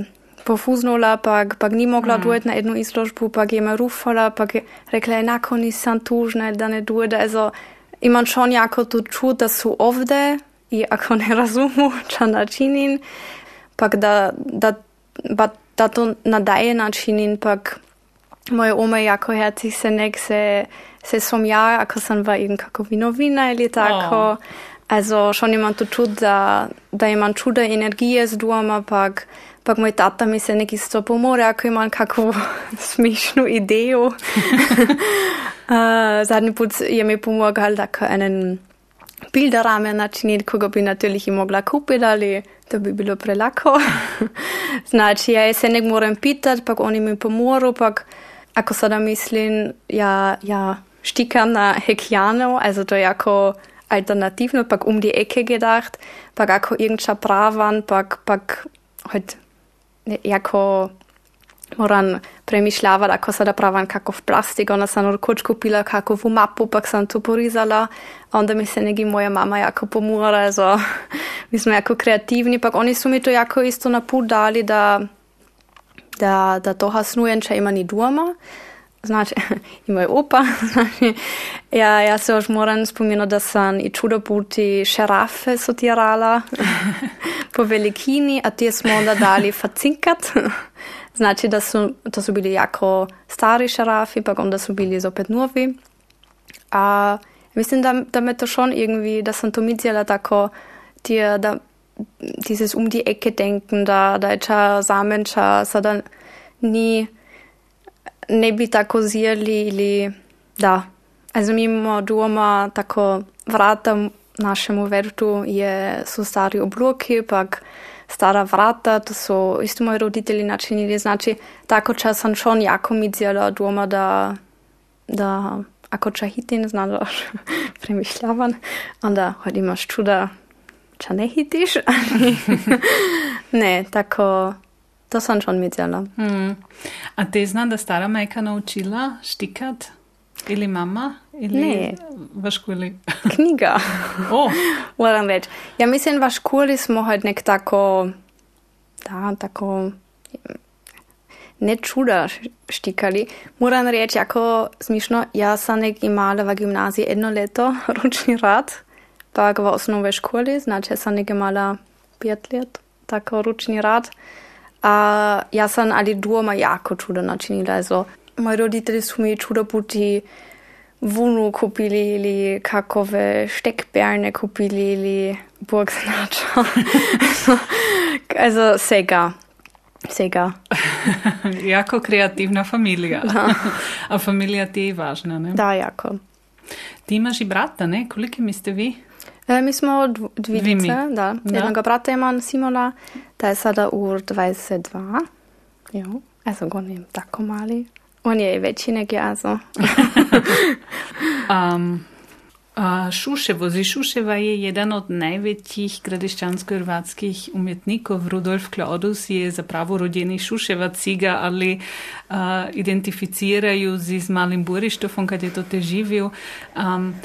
pofuznula, pak, pak ni mogla mm. dojeti na jednu izložbu, pak je me rufala, pak je rekla, enako nisam tužna, da ne dojde. Also, imam schon jako tu čut, da su ovde i ako ne razumu, če načinim, pak da, da, da da to nadaje način in pak moje ome jako herci se nek se, se som ja, ako sam v in kako vinovina ili tako. Oh. Also schon imam to čut, da, da imam čuda energije z doma, pak, pak moj tata mi se nek isto pomore, ako imam kakvu smišnu ideju. uh, zadnji put je mi pomagal, da enen Bilderrahmen načiniti, koga bi natürlich mogla kupiti, ali to bi bilo prelako. znači, ja se nek moram pitati, pak oni mi pomoru, pak ako sada mislim, ja, ja štikam na hekjano, also to jako alternativno, pak um die Ecke gedacht, pak ako irgendša pravan, pak, pak halt, jako moram premišljavati, ako se da pravim, kako v plastik, ona sam nekoč kupila kako v mapu, pa sem to porizala, onda mi se neki moja mama jako pomura, so, mi smo jako kreativni, pa oni su mi to jako isto na put dali, da, da, da to hasnujem, če ima ni doma. Znači, i moj opa. Znači, ja, ja se još moram spomenuti da sam i čudo puti šerafe sotirala po velikini, a te smo onda dali facinkat. Znači da su, to su bili jako stari šarafi, pa onda su bili zopet novi. A mislim da, da me to schon irgendwie, da sam to mitzela tako, dir, da dieses um die Ecke denken, da, da je ča zamenča, sada ni, ne bi tako zjeli ili da. Also mi imamo doma tako vrata našemu vrtu je, su stari obloki, pak stara vrata, to su isto moji roditelji načinili. Znači, tako ča sam šon jako midzjela doma da, da ako ča hitin, znaš, premišljavan, onda hod imaš čuda ča ne hitiš. ne, tako, to sam šon midzjela. Mm. A te zna da stara majka naučila štikat? Ili mama? Ili ne. V školi? Knjiga. oh. Moram reči. Ja, mislim, v školi smo halt nek tako, da, tako, ne čuda štikali. Moram reči, jako smišno, jaz sem nek imala v gimnaziji eno leto ročni rad, pa v osnovni školi, znači sem nek imala pet let, tako ročni rad. A jaz sem ali doma jako čudo načinila. Also, moji roditelji su mi čudo puti vunu kupili ili kakove štekberne kupili ili Burg znača. also sega. Sega. jako kreativna familija. Da. A familija ti je važna, ne? Da, jako. Ti imaš i brata, ne? Koliki mi ste vi? E, mi smo dvice, da. da. Jednog brata imam Simona, da je sada ur 22. Jo, also gonim tako mali. On je većine jazo. um, a Šuševo, zi Šuševa je jedan od najvećih gradišćansko-hrvatskih umjetnikov. Rudolf Claudus je zapravo rodjeni Šuševa ciga, ali uh, identificiraju zi s malim Burištofom kad je to te živio. Um,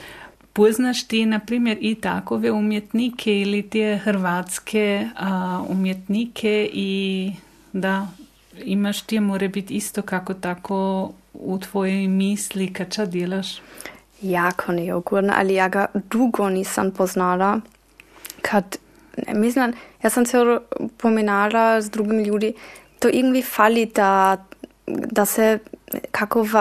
Poznaš ti, na primjer, i takove umjetnike ili te hrvatske a, umjetnike i da imaš ti more biti isto kako tako u tvojoj misli kad ča djelaš? Jako neogurno, ali ja ga dugo nisam poznala. Kad, ne, mislim, ja sam se pominala s drugim ljudi, to irgendwie fali da, da se kako v,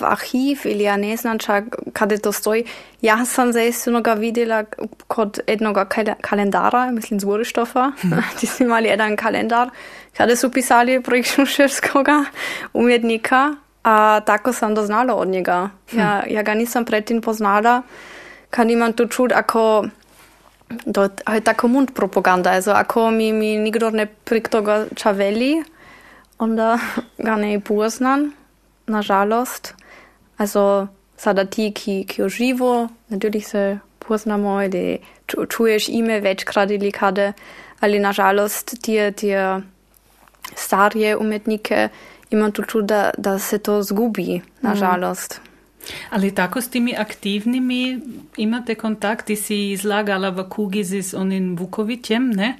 v arhiv ili ja ne znam čak kada to stoji. Ja sam zaista onoga vidjela kod jednoga kalendara, mislim z Wurstofa, ti su imali jedan kalendar kada su pisali projekt Šuševskoga umjetnika, a tako sam doznala od njega. Ja, ja ga nisam pretim poznala, kad imam tu čud ako to je tako mundpropaganda, also ako mi, mi nikdo ne prik toga čaveli, onda ga ne poznam nažalost. Also sada ti, ki, ki jo živo, natürlich se poznamo ili čuješ ime večkrat ili kade, ali nažalost ti, ti starije umetnike imam tu čud, da, da se to zgubi, nažalost. Mm. Ali tako s timi aktivnimi imate kontakt, ti si izlagala v kugi z onim Vukovićem, ne?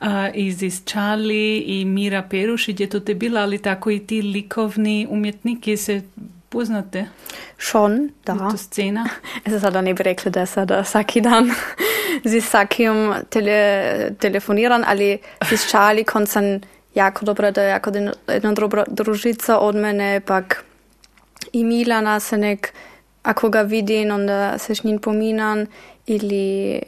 Uh, iz Čali i Mira Perušić je to te bila, ali tako i ti likovni umjetniki se poznate? Schon, da. To scena? Es sada ne bi rekla, da sada vsaki dan z vsakim tele, telefoniran, ali z Čali, kon sem jako dobra, da je jako jedna dobra družica od mene, pak i Milana se nek, ako ga vidim, onda se s njim pominam, ili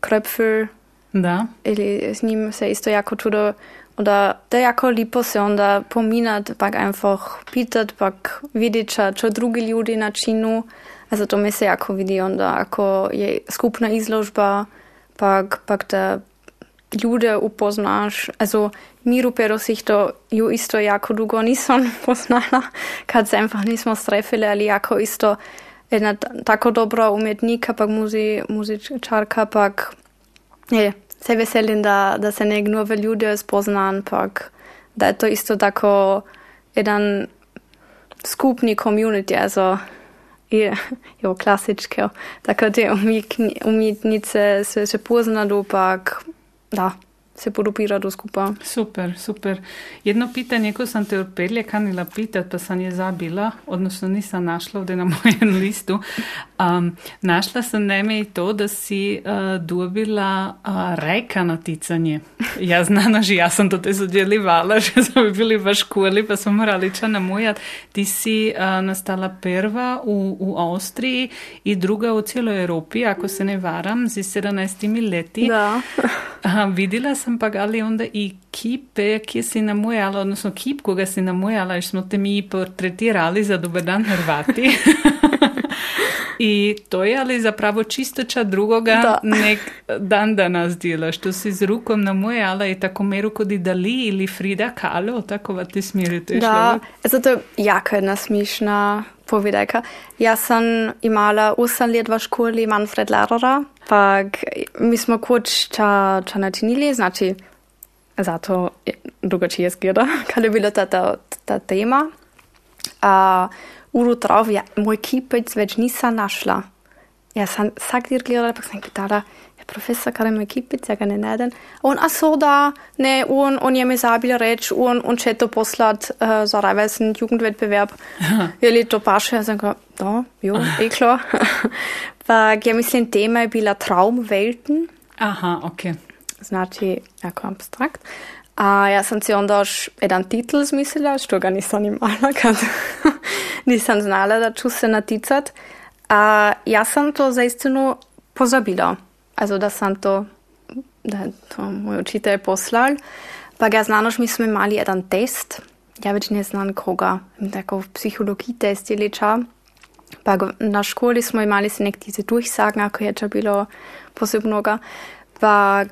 Kröpfel. Da. Ili s njim se isto jako čudo, onda da jako lipo se onda pominat, pak einfach pitat, pak vidit, čo, čo drugi ljudi načinu. Also to mi se jako vidi, onda ako je skupna izložba, pak, pak da ljude upoznaš. Also Miru pero sich to ju isto jako dugo nisam poznala, kad se einfach nismo strefili, ali jako isto jedna tako dobra umjetnika, pak muzi, muzičarka, pak je, se veselim da, da se nek nove ljude spoznam, pak da je to isto tako jedan skupni community, also je, jo, klasičke, tako te umjetnice se, se poznadu, pak da, se podopirati skupaj. Super, super. Jedno pitanje, ko sem te odpelje kanila pitati, pa sem je zabila, odnosno nisem našla ovdje na mojem listu. Um, našla sem neme i to, da si uh, dobila uh, reka na ticanje. Ja znam, že ja sam to te sudjelivala, že smo bili v školi, pa smo morali ča namujati. Ti si uh, nastala prva u, u Austriji i druga u cijeloj Evropi, ako se ne varam, z 17 leti. Da. Aha, videla sem pa ali onda i kipe, ki si namujala, odnosno kip, koga si namujala, jer smo te mi portretirali za dober dan Hrvati. I to je ali zapravo čisto ča drugoga da. nek dan danas delaš. To si z rukom namujala i tako meru kod i Dali ili Frida Kahlo, tako va ti smirite. Da, zato je jaka jedna smišna povedajka. Ja sam imala 8 let v školi Manfred Lerera, pak mi smo koč ča, ča načinili, znači zato drugačije zgleda, kad je bila ta, ta, ta tema. Uro drauf, ja, moj kipec več nisem našla. Ja sam vsak dir gledala, pa sem pitala, ja, profesor, je moj kipec, ja ga ne najdem. On, a so da, ne, on, on je mi zabil reč, on, on će to poslat uh, za rajvesen jugendwettbewerb. Je li to paše? Ja sam ga, da, jo, eh klar. pa ja mislim, tema je bila Traumwelten. Aha, ok. Znači, jako abstrakt. A ja sam si onda još jedan titl zmislila, što ga nisam imala, kad nisam znala da ću se naticat. A ja sam to zaistinu pozabila. Also da sam to, da to moj učitelj poslal. Pa ga znanoš, mi smo imali jedan test. Ja već ne znam koga, tako psihologiji test ili ča. Pa na školi smo imali se nek diese Durchsagen, ako je ča bilo posebnoga. Pa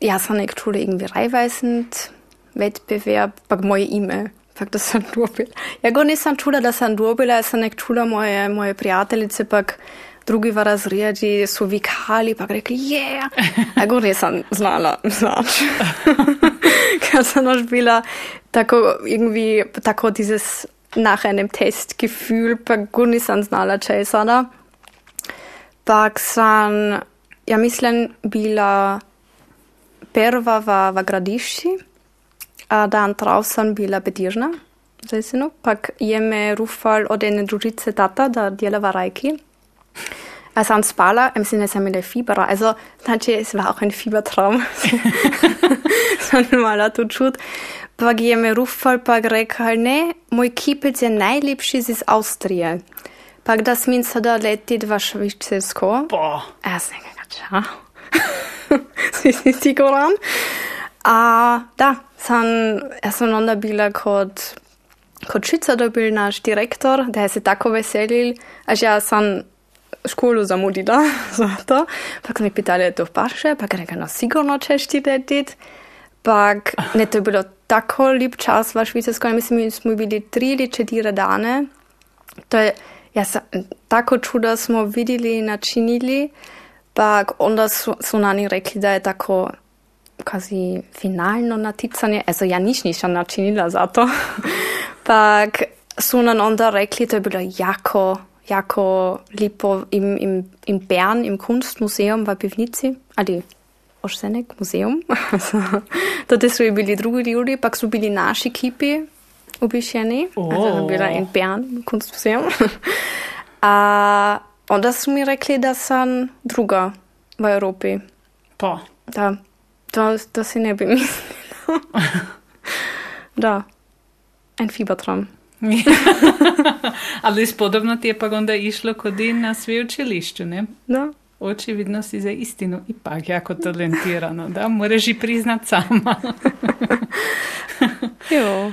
ja sam nek čula irgendwie Reihweisend Wettbewerb, pa moje ime pak da sam dobila. Ja go nisam čula da sam dobila, ja sam nek čula moje, moje prijateljice, pak drugi v razredi so vikali, pa rekli, je, yeah. ja go nisam znala, znač. Ker sem još bila tako, tako dieses nach einem Testgefühl, pa go nisam znala česana. Pak sam, ja mislim, bila prva v, v gradišči, a dan drauf sem bila bedirna, zesino, pak je me rufal od ene družice tata, da delava rajki. A sam spala, im Sinne sam ile Fieber. Also, znači, es war auch ein Fiebertraum. Sam mala to čut. Pa je me rufal, pa rekal, ne, moj kipec je najlepši iz Avstrije. Pa da smin sada letit v Švičersko. Boah. A sam nekaj, ča. si si siguran? A da, sam, ja sam onda bila kod kod Švica dobil naš direktor, da je se tako veselil, až ja sam školu zamudila za to. Pak smo mi pitali, to paše, pak rekao, no sigurno ćeš ti letit. Pak, ne, to je bilo tako lep čas v Švicarskoj, mislim, mi smo bili tri ili četiri dane. To je, ja, tako čudo smo videli, načinili, pak onda su, su nani rekli, da je tako quasi finalno naticanje, also ja nič nisam načinila za to. pak su nam onda rekli, to je bilo jako, jako lepo im, im, im Bern, im Kunstmuseum v Pivnici, ali Ošsenek muzeum. Tudi so bili drugi ljudi, pak so bili naši kipi obiščeni. Oh. Also, bila in Bern, Kunstmuseum. A onda su mi rekli, da sam druga v Evropi. Pa. Da, to, to si ne bi mislila. da, en Fiebertraum. Ali spodobno ti je pa onda išlo kod i na sve učilišću, ne? Da. Očividno si za istinu ipak jako talentirano, da? Moraš i priznat sama. Jo.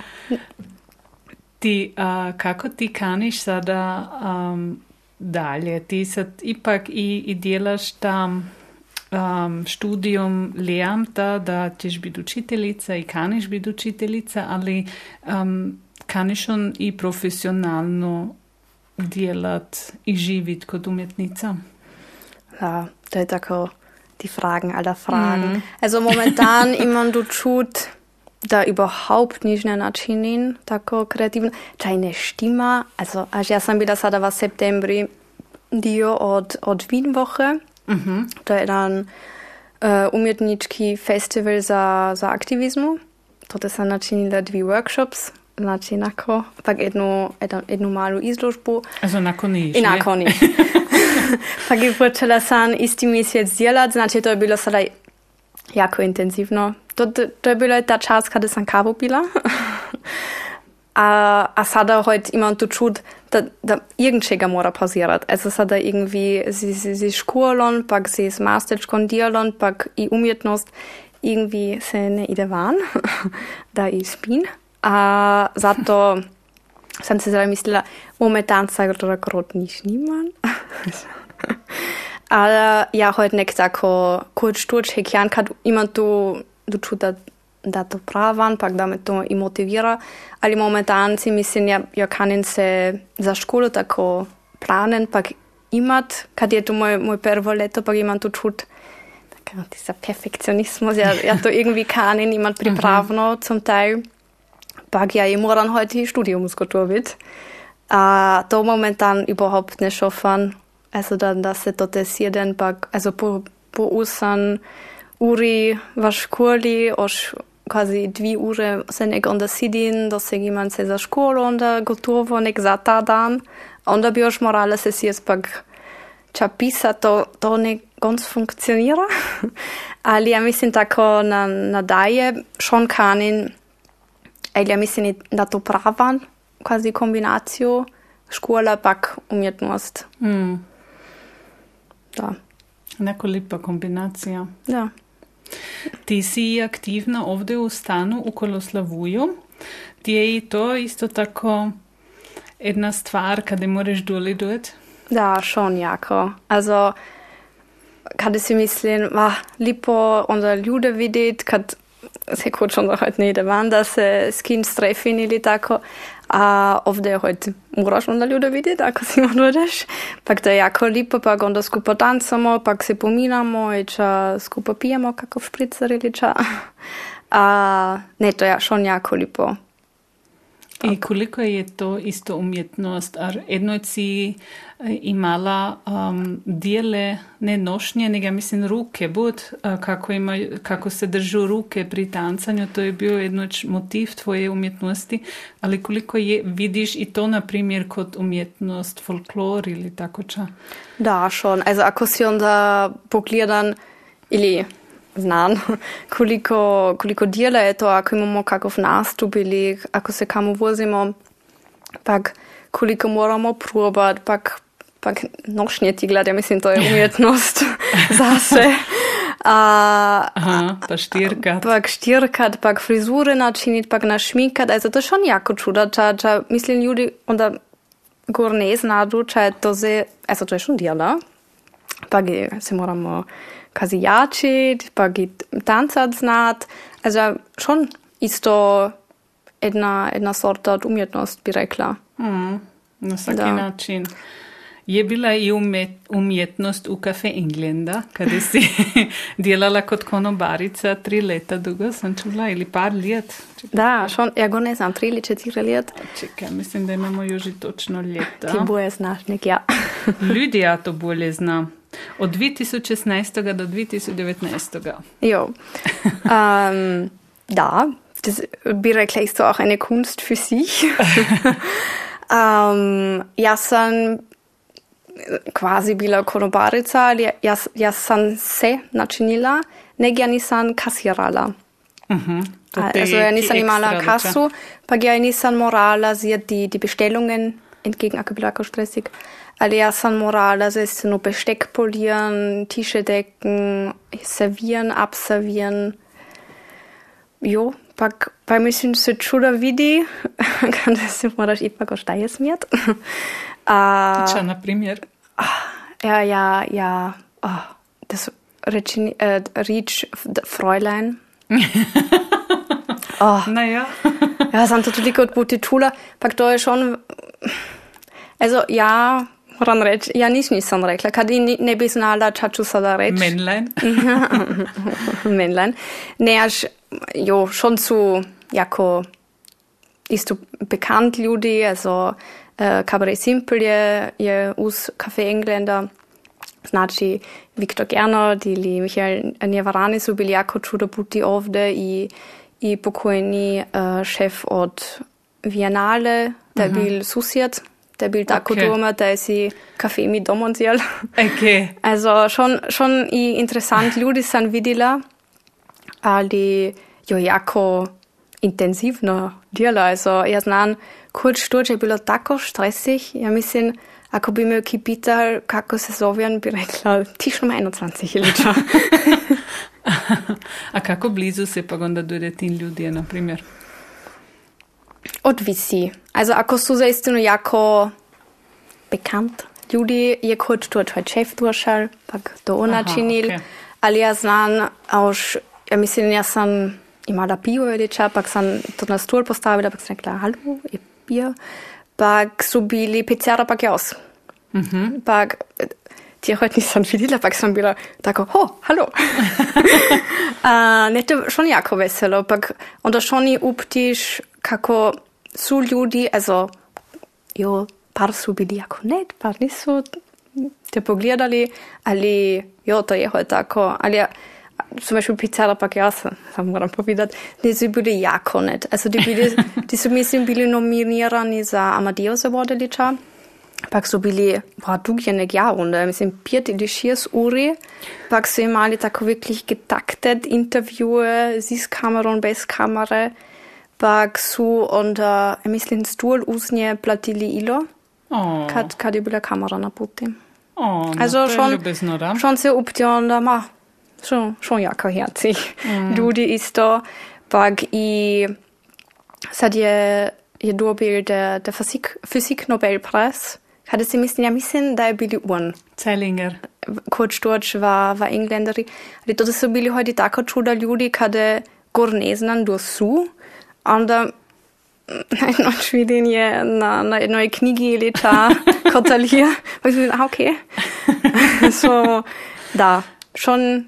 Ti, a, kako ti kaniš sada um, dalje? Ti sad ipak i, i djelaš tam um, študijom Leamta, da ćeš biti učiteljica i kaniš biti učiteljica, ali um, kaniš on i profesionalno djelat i živit kod umjetnica? Ja, to je tako die Fragen aller Fragen. Also momentan imam du čut, da überhaupt nicht ne načinin tako kreativno. Čaj ne štima. Also, až ja sam bila sada v septembri dio od, od Wienwoche. Mhm. To je jedan uh, umjetnički festival za, za aktivizmu. Toto sam načinila dvi workshops. Znači, nako, pak jednu, jednu, jednu malu izložbu. Also nakon niš, I nakon nie. pak je počela sam isti mjesec djelat, znači to je bilo sada jako intenzivno. To, to, je bilo ta čas kada sam kavu pila. a, a sada heute imam tu čut, da, da irgendčega mora pauzirat. Also sada irgendwie sie, sie, sie školon, pak sie s masterčkom djelon, pak i umjetnost irgendwie se ne ide van, da i spin. A zato sam se zdaj mislila, momentan sa grot nič nimam. Ale ja heute nek tako kurz šturč hekjan, kad imam tu, čut, da, to pravan, pak da me to i motivira. Ali momentan si mislim, ja, ja kanin se za školu tako planen, pak imat, kad je to moj, moj prvo leto, pak imam tu čut, tako dieser Perfektionismus, ja, ja to irgendwie kanin imat pripravno zum Teil. Pak ja, ich moram heute Studium zgotovit. A to momentan überhaupt nicht schaffen. Also dann, dass se to des jeden pak, also po, po usan uri v školi, oš quasi dvi ure se nek onda sidin, da se iman se za školu, onda gotovo nek za ta dan. Onda bi još morala se sjest pak čapisa, to, to ne ganz funkcionira. Ali ja mislim tako na, na daje, schon kanin, ali ja mislim da to pravan, quasi kombinaciju škola pak umjetnost. Mm. Da. Neko lipa kombinacija. Da. Ti si aktivna ovdje u stanu u Koloslavuju. Ti je i to isto tako jedna stvar kada moraš doli doći? Da, schon jako. Also, kada si mislim, va, lipo onda ljude vidjet, kad se hočem da hojt ne ide van, da se s kim strefin ili tako, a ovdje hojt moraš onda ljude vidjeti ako si odeš, pak to je jako lipo, pak onda skupo tancamo, pak se pominamo i ča skupo pijemo kako špricer ili ča. A ne, to je šon jako lipo. I koliko je to isto umjetnost? Ar jedno si imala um, dijele, ne nošnje, nego mislim ruke, bud, kako, ima, kako se držu ruke pri tancanju, to je bio jedno motiv tvoje umjetnosti, ali koliko je, vidiš i to, na primjer, kod umjetnost, folklor ili tako ča? Da, šon. Also, ako si onda pogledan, ili znan, koliko, koliko dijela je to, ako imamo kakov nastup ili ako se kamo vozimo, pak koliko moramo probati, pak, pak nošnje ti gleda, mislim, to je umjetnost zase. A, Aha, pa štirkat. Pak štirkat, pak frizure načiniti, pak našminkat, also to je schon jako čuda, ča, ča, mislim, ljudi onda gor ne znadu, ča je to ze, also to je schon dijela, pak je, se moramo kazijačit, pa i tancat znat. Also schon isto jedna, jedna sorta umjetnost, bi rekla. Mm, na Da. način. Je bila i umet, umjetnost u kafe Englenda, kada si djelala kod konobarica tri leta dugo, sam čula, ili par let. Čekaj, Da, schon, ja go ne znam, tri ili četiri let. čekaj, mislim da imamo još i točno Ti ljeta. boje znaš nek ja. Ljudja to bolje zna. Od 2016. do 2019. jo. ähm, da, das bi rekla isto auch eine Kunst für sich. ähm, ja sam quasi bila konobarica, ali ja, ja sam se načinila, nek ja nisam kasirala. Mhm. Also ja nisam imala kasu, pa ja nisam morala sie die, die Bestellungen entgegen jako stressig. Ali ja sam morala se nur Besteck polieren, Tische decken, servieren, abservieren. Jo, pak, pa mislim se čuda vidi, kada se moraš ipak oštaje smjet. A, Ča, na primjer? ja, ja, ja, oh, das reči, äh, Rič Fräulein. oh, Naja. Ja, to toliko odputi čula, pak to je schon... Also, ja, moram reći, ja nič nisam rekla, kad ni- ne bi znala ča ću sada reći. Männlein. Männlein. Ne, až, jo, schon su jako isto bekannt ljudi, also äh, Cabaret Simple je, je uz Café Engländer, znači Viktor Gernot ili Michael Njevarani su bili jako čudo puti ovde i, i pokojni uh, šef od Viennale, da je bil susjed, da je bil tako Okay. da je si kafe mi doma vzeli. Okay. Also schon, schon i interessant ljudi sam vidjela, ali jo jako intenzivno djela. Also ja znam, kurz štuč je bilo tako stresig, ja mislim, ako bi me ki pital, kako se zovem, bi rekla, ti šlo 21 liča. A kako blizu se pa onda dojde tim ljudje, na primjer? Odvisi. Also ako su zaistinu jako bekannt ljudi, je kurz štuč tvoj šef došel, pak to ona Aha, činil, okay. ali ja znam, už, ja mislim, ja sam imala pivo ili ča, pak sam to na stol postavila, pak sam rekla, halo, je pivo. Pak su bili pizzera, pak jaz. Pak, ti heute nisam vidjela, pak sam bila tako, ho, halo. A, ne, to je schon jako veselo, pak onda schon i uptiš kako su ljudi, also, jo, par su bili jako net, par nisu te pogledali, ali jo, to je tako, ali zum Beispiel Pizzera pak ja sam, sam moram povedati, da su bili jako net. Also, die, bili, die su mislim bili nominirani za Amadeus Award ili ča, pak su bili, boah, dugje nek ja runde, mislim, pet ili šest uri, pak su imali tako wirklich getaktet Interviewe, z kamerom, bez kamere, pak su onda, ja mislim, stol uznje platili ilo, O, kad, kad je bila kamera na puti. o, no, Also schon, ljubezno, da? schon se uptio da ma, schon, schon jako herzig. Ljudi isto, pak i sad je, je dobil der, der Physik, Physik Nobelpreis. Kada se mislim, ja mislim da je bili on. Zeilinger. Kurt Storch war, war Engländeri. Ali to da su bili hojdi tako čuda ljudi kada gor ne znam do su, onda na jednoč vidim je na, na jednoj knjigi leta kotalija, pa si vidim, a ok. so, da, schon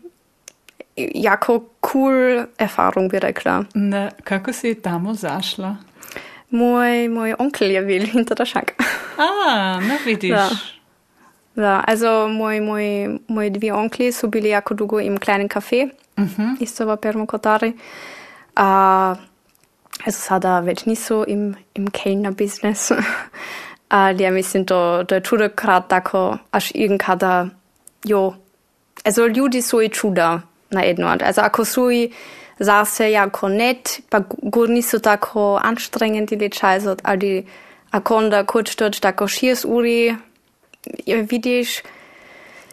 jako cool Erfahrung, bi rekla. Na, kako si tamo zašla? Moj, moj onkel je bil hinter der Schank. A, no vidiš. Da. Da, also moj, moj, moji dve onkli so bili jako dugo im kleinen Café, Mhm. isto v Permokotari. Uh, also sada več niso im, im Kellner-Business. Ali ja mislim, to, to je čudokrat tako, až irgendkada, jo, also ljudi so i čuda na jedno. Also ako su i zase jako net, pa gur niso tako anstrengend ili čajzot, ali ako onda kurz dort tako šies uri, je vidiš,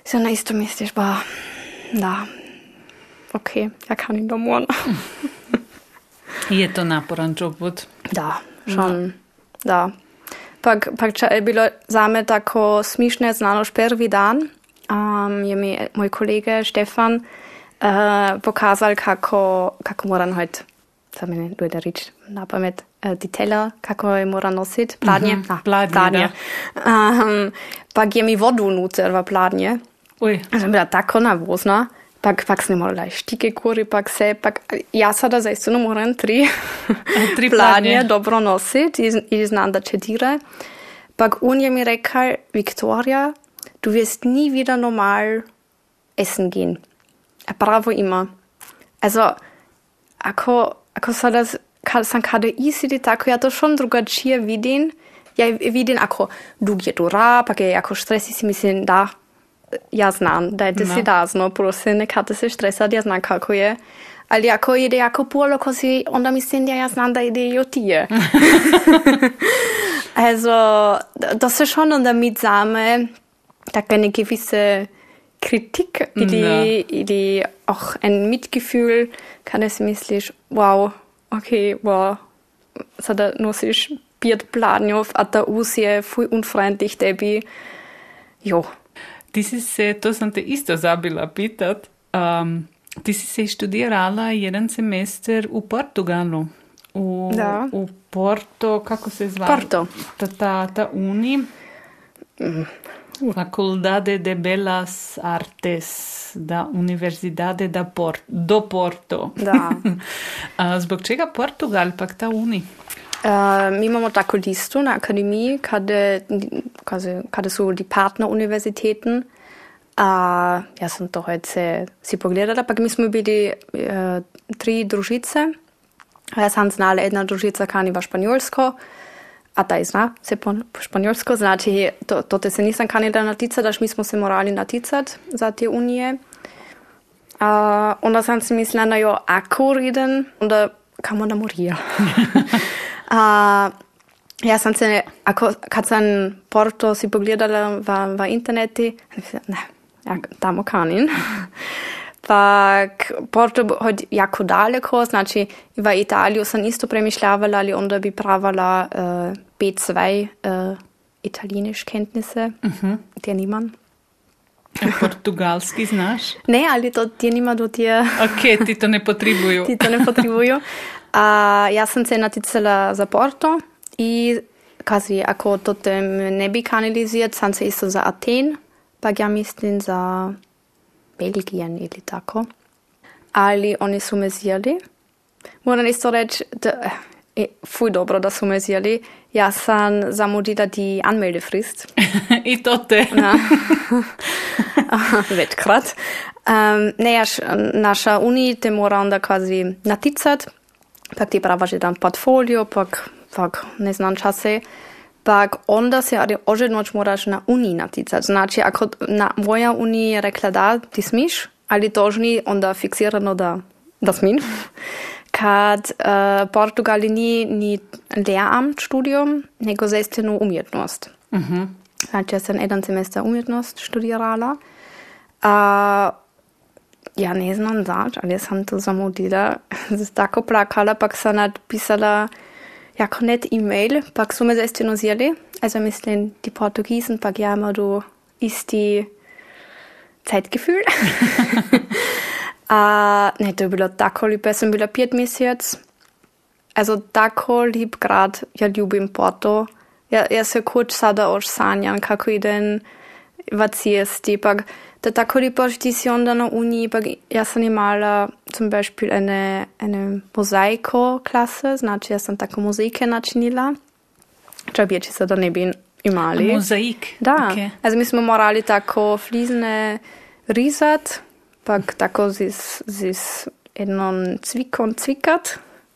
so na isto misliš, ba, da, ok, ja kan in domov. Je to naporan čobot. Da, schon, da. Pak, pak če je bilo zame tako smišne, znano už prvi dan, um, je mi moj kolega Stefan uh, pokazal, kako, kako moram heute, za mene dojde reč na pamet, uh, die Teller, kako je moram nositi, pladnje. Mhm, Ah, pladnje, pladnje. Um, pak je mi vodu nucer v pladnje. Uj, sam bila tako nervozna. Pak, pak sam imala štike kuri, pak se, pak, ja sada zaistino moram tri, tri pladnje dobro nositi i, i znam da će dire. Pak on je mi rekao, Viktoria, du wirst nie wieder normal essen gehen. A pravo ima. Also, ako, ako sada, sam kada isidi tako, ja to schon drugačije vidim. Ja vidim, ako dug je dura, pak je jako stresi si mislim, da, ja znam, da je to No. si razno, prosim, nekada se stresat, ja znam kako je. Ali ako ide jako puno, ko si, onda mislim, ja, ja znam da ide i o tije. also, das ist schon unter mit Same, da eine gewisse Kritik, ili, ili auch ein Mitgefühl, kann es misliš, wow, okay, wow, sada nosiš pet planjov, a ta us je fuj unfreundlich tebi. Jo, Ti si se, to sem te isto zabila pitat, um, ti si se študirala jedan semester v Portugalu. V, Da. v Porto, kako se zva? Porto. Ta, ta, ta uni. Faculdade de Belas Artes da Universidade da Port, do Porto. da. Zbog čega Portugal, pak ta uni? Uh, mi imamo tako listu na akademiji, kada, kada, kada su die Partneruniversiteten. Uh, ja sam to heute si pogledala, pa mi smo bili uh, tri družice. Ja sam znala jedna družica kaniva španjolsko, a ta zna se po španjolsko, znači to, to te se nisam kanila naticati, daš mi smo se morali naticati za te unije. Uh, onda sam si mislila, na jo, ako reden, onda kam onda morija. uh, ja sam se, ako, kad sam Porto si pogledala v, v interneti, ne, ja, tamo kanin. Pak Porto hod jako daleko, znači v Italiju sam isto premišljavala, ali onda bi pravala uh, B2 uh, italienisch Kenntnisse, die nimam. A Portugalski znaš? Ne, ali to ti nima do tije. Ok, ti to ne potrebuju. ti to ne potrebuju. A, ja sam se naticala za Porto i kazi, ako to tem ne bi kanalizirat, sam se isto za Aten, pa ja mislim za Belgijen ili tako. Ali oni su me zjeli. Moram isto reći, da, e, fuj dobro da su me zjeli. Ja sam zamudila die Anmeldefrist. I to te. Ja. Večkrat. Um, ne, jaš, naša unija te mora onda kvazi naticat, pak ti pravaš jedan portfolio, pak, pak ne znam čase, pak onda se ali ožednoć moraš na uniji naticat. Znači, ako na moja unija je rekla da, ti smiš, ali tožni onda fiksirano da, da smim. Kad uh, Portugali ni, ni Lehramtsstudium, nego zestenu umjetnost. Znači, ja sam jedan semestar umjetnost študirala. A, ja ne znam zač, ali sam to zamudila. Tako plakala, pak sam napisala jako net e-mail, pak su me zestino zjeli. Also mislim, die Portugiesen, pak ja immer du isti Zeitgefühl. A ne, to je bilo tako lijepo, ja sam bila pet mjesec. Also tako lip grad, ja ljubim Porto. Ja, ja se kuć sada oš sanjam, kako idem vacijesti, pak da tako lijepo ti si onda na uni, ja sam imala zum Beispiel eine, eine Mosaiko-Klasse, znači ja sam tako muzike načinila. Bi se da ne bi imali. Mozaik. Da, Okay. also mi smo morali tako flizne rizat, pak tako zis, zis jednom cvikom cvikat.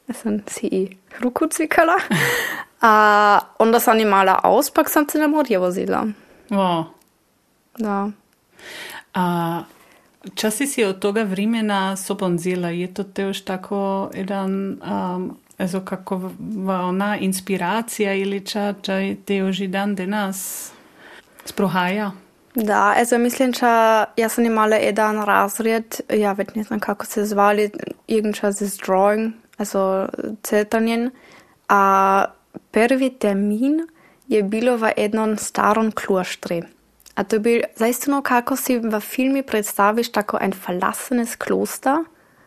Ja sam si i ruku cvikala. A onda sam imala aus, pak sam se na morje vozila. Wow. Da. A časi si od toga vremena soponzila, je to te još tako jedan, um, also kako ona inspiracija ili ča, ča te još i dan danas sprohaja? Da, also mislim, da ja sam imala jedan razred, ja već ne znam kako se zvali, irgendwas is drawing, also crtanjen. A prvi termin je bilo v jednom starom kloštri. A to je bil zaistino, kako si v filmi predstaviš tako ein verlassenes Kloster,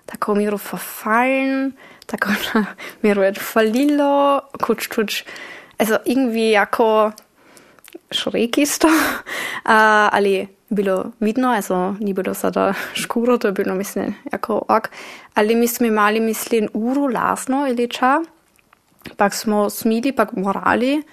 tako miru verfallen, tako na miru je falilo, kuč tuč, also irgendwie jako schräg ist to, uh, ali bilo vidno, also ni bilo sada škuro, to je bilo mislim jako ok, ali mi smo imali mislim uru lasno ili ča, pak smo smili, pak morali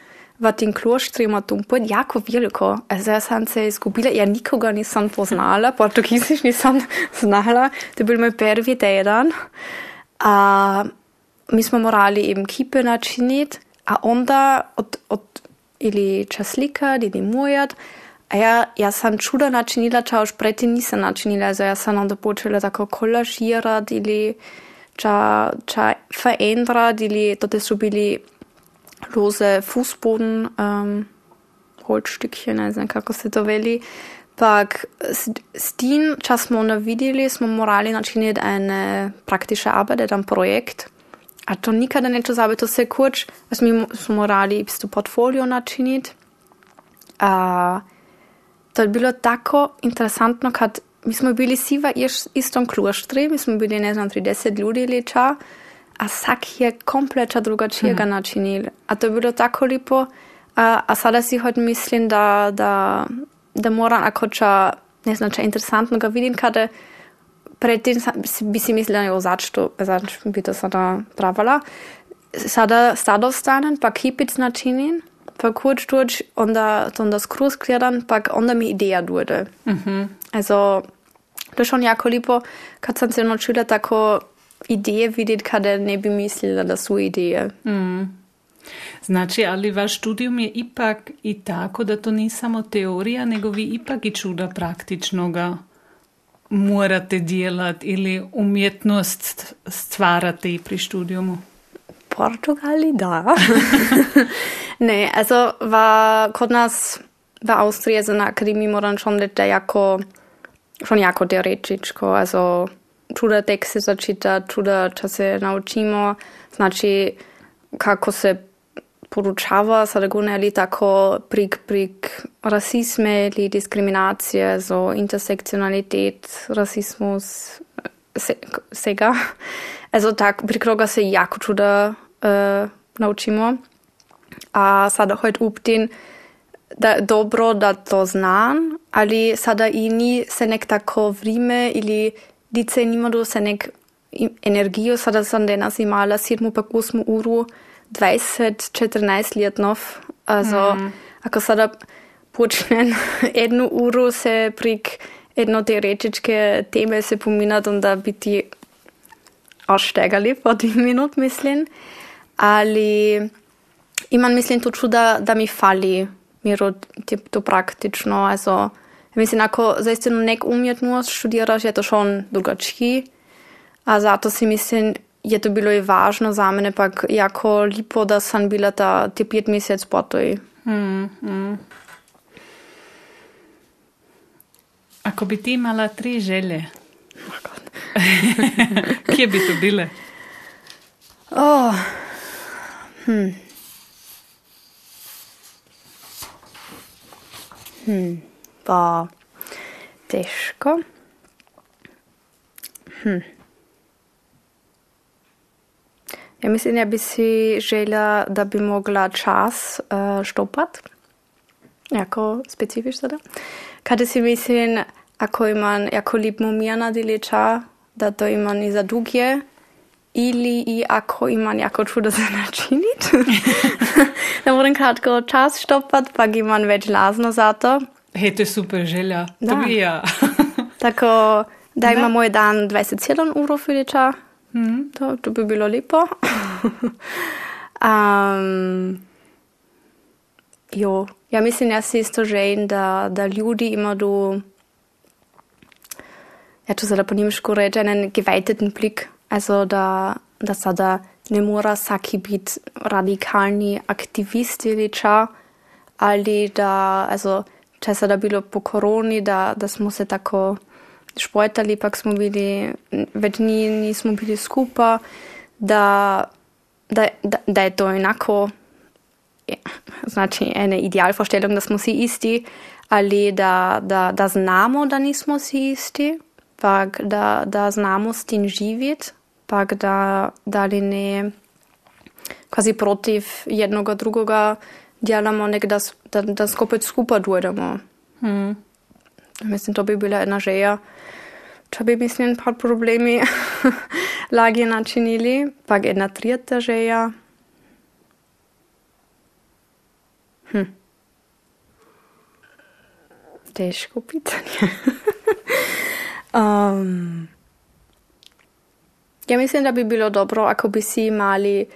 v tem kloštru ima pojď jako veliko. Ja sam se izgubila, ja nikoga nisam poznala, portugiziš nisam znala, to je bil moj prvi teden. A mi smo morali eben kipe načiniti, a onda od, od ili čas slikati, ili mujat, a ja, ja sam čudo načinila, ča už predtem nisam načinila, also ja sam onda počela tako kolažirati ili ča, ča veränderati, ili to su bili lose Fußboden, ähm, Holzstückchen, ne znam kako se to veli. Pak s, tim, čas smo onda vidjeli, smo morali načiniti eine praktische Arbeit, jedan projekt. A to nikada neću zabiti, to se kurč, also mi smo morali isto portfolio načiniti. A to je bilo tako interesantno, kad mi smo bili svi v istom kloštri, mi smo bili, ne znam, 30 ljudi ili ča, a vsak je kompletno drugačijega načinil. A to je bilo tako lepo, a, a sada si hod mislim, da, da, da moram, ako ča, ne znam, če interesantno ga vidim, kada predtem bi si mislila, jo, zač to, zač bi to sada pravala. Sada stado stanen, pa kipic načinin, pa kurz durch, onda, onda skruz gledan, pa onda mi ideja wurde. Also, to je schon jako lepo, kad sam se naučila tako ideje vidjeti, kada ne bi mislila, da su ideje. Znači, ali vaš študijum je ipak i tako, da to ni samo teorija, nego vi ipak i čuda praktičnoga morate djelati ili umjetnost stvarate i pri študijumu. Portugali, da. ne, also war kod nas v Austriji za na akademiji moram schon reći da jako, schon jako teoretičko, also čuda tekste začita, čuda ča se naučimo, znači kako se poručava, sada gune ali tako prik prik rasizme ili diskriminacije, so intersekcionalitet, rasizmus, se, sega. Also tak, prek toga se jako čuda uh, naučimo. A sada hojt up den, da dobro, da to znam, ali sada i ni se nek tako vrime ili dice nimado se nek i- energijo, sada sam danas imala 7 pa 8 uru, 20-14 let nov. Also, ako sada počnem jednu uru se prek jedno teoretičke teme se pominati, onda biti aussteigerli po 10 minut, mislim. Ali imam, mislim, to čuda, da mi fali miro tip, to praktično. Also, mislim, ako zaistino nek umjetnost študiraš, je to schon drugačiji. A zato si mislim, je to bilo i važno za mene, pak jako lipo, da sam bila ta te pet mesec po toj. Ako bi ti imala tri želje, kje bi to bile? Oh. Hm. Hm. Pa težko. Hm. Ja mislim, ja bi si željela da bi mogla čas uh, štopat. Jako specifično sada. Kada si mislim, ako imam jako lip mumijana diliča, da to imam i za dugje, ili i ako imam jako čudo za načinit. da moram kratko čas štopat, pa imam već lazno za to. Hej, to je super želja. Da. To bi ja. Tako da ima moj dan 27 uro filiča. Mm. To, to bi bilo lepo. um, jo, ja mislim, jaz si isto želim, da, da ljudi imajo, ja, če se da po nemško reče, en geweiteten Blick. Also, da, da sada ne mora vsaki biti radikalni aktivist ali ča, ali da, also, če se da bilo po koroni, da, da smo se tako špojtali, pa smo bili, več ni, nismo bili skupaj, da, da, da, da je to enako, ja, znači ena idealvorstellung, da smo vsi isti, ali da, da, da znamo, da nismo vsi isti, pa da, da znamo s tem živeti, pa da, da ne quasi protiv jednoga drugega delamo, nek da, da, da skupaj skupaj dojdemo. Hmm. Mislim, to bi bila ena želja. Če bi, mislim, par problemi lažje načinili, pa ena tretja želja. Hm. Težko pitanje. um, ja, mislim, da bi bilo dobro, ako bi si imeli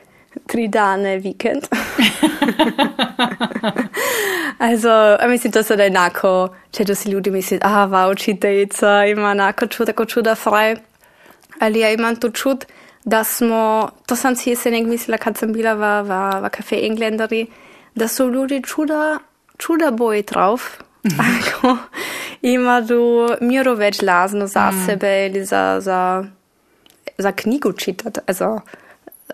tri dane vikend. also, mislim, to je enako, če to si ljudi mislijo, ah, va, učiteljica ima enako čud, tako čuda fraj. Ali ja imam to čud, da smo, to sem si jesenek mislila, kad sem bila v, v, v kafe Englanderi, da so ljudi čuda, čuda boji drauf. Ako imajo miro več lazno za mm. sebe ali za, za, za knjigo čitati. Also,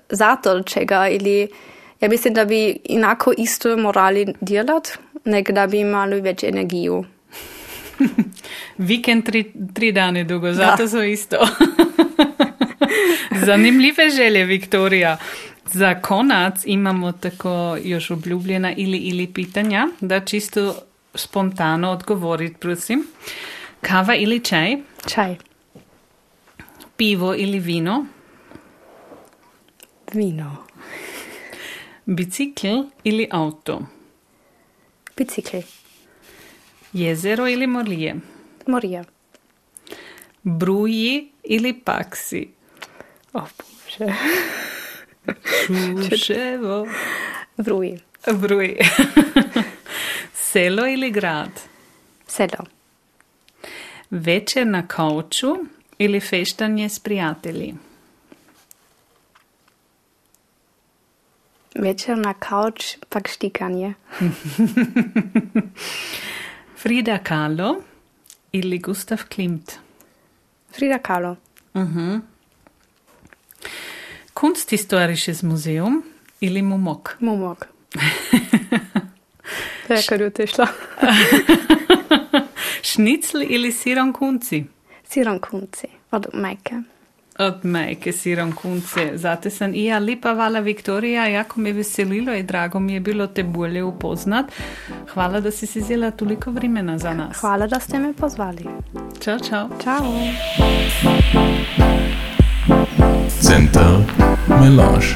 zato čega ili ja mislim da bi enako isto morali delati, nek da bi imeli več energije. Vikend tri, tri dni dolgo, zato da. so isto. Zanimive želje, Viktorija. Za konac imamo tako još obljubljena ili ili pitanja, da čisto spontano odgovoriti, prosim. Kava ili čaj? Čaj. Pivo ili vino? Vino. Bicikl ili avto? Bicikl. Jezero ili morje? Morje. Bruji ili paksi? O Bože. Čuševo. Bruji. Bruji. Selo ili grad? Selo. Večer na kauču ili feštanje s prijatelji? Večer na kauč, pak štikanje. Frida Kahlo ili Gustav Klimt? Frida Kahlo. Uh -huh. Kunsthistorisches Museum ili Mumok? Mumok. Tako je otišla. Šnicl ili sironkunci? Sironkunci, od majke. Od majke sironkunce. Zate sem i ja lepa vala Viktorija, jako me veselilo i drago mi je bilo te bolje upoznat. Hvala da si si vzela toliko vremena za nas. Hvala da ste me pozvali. Čau, čau. Čau. Center Melange.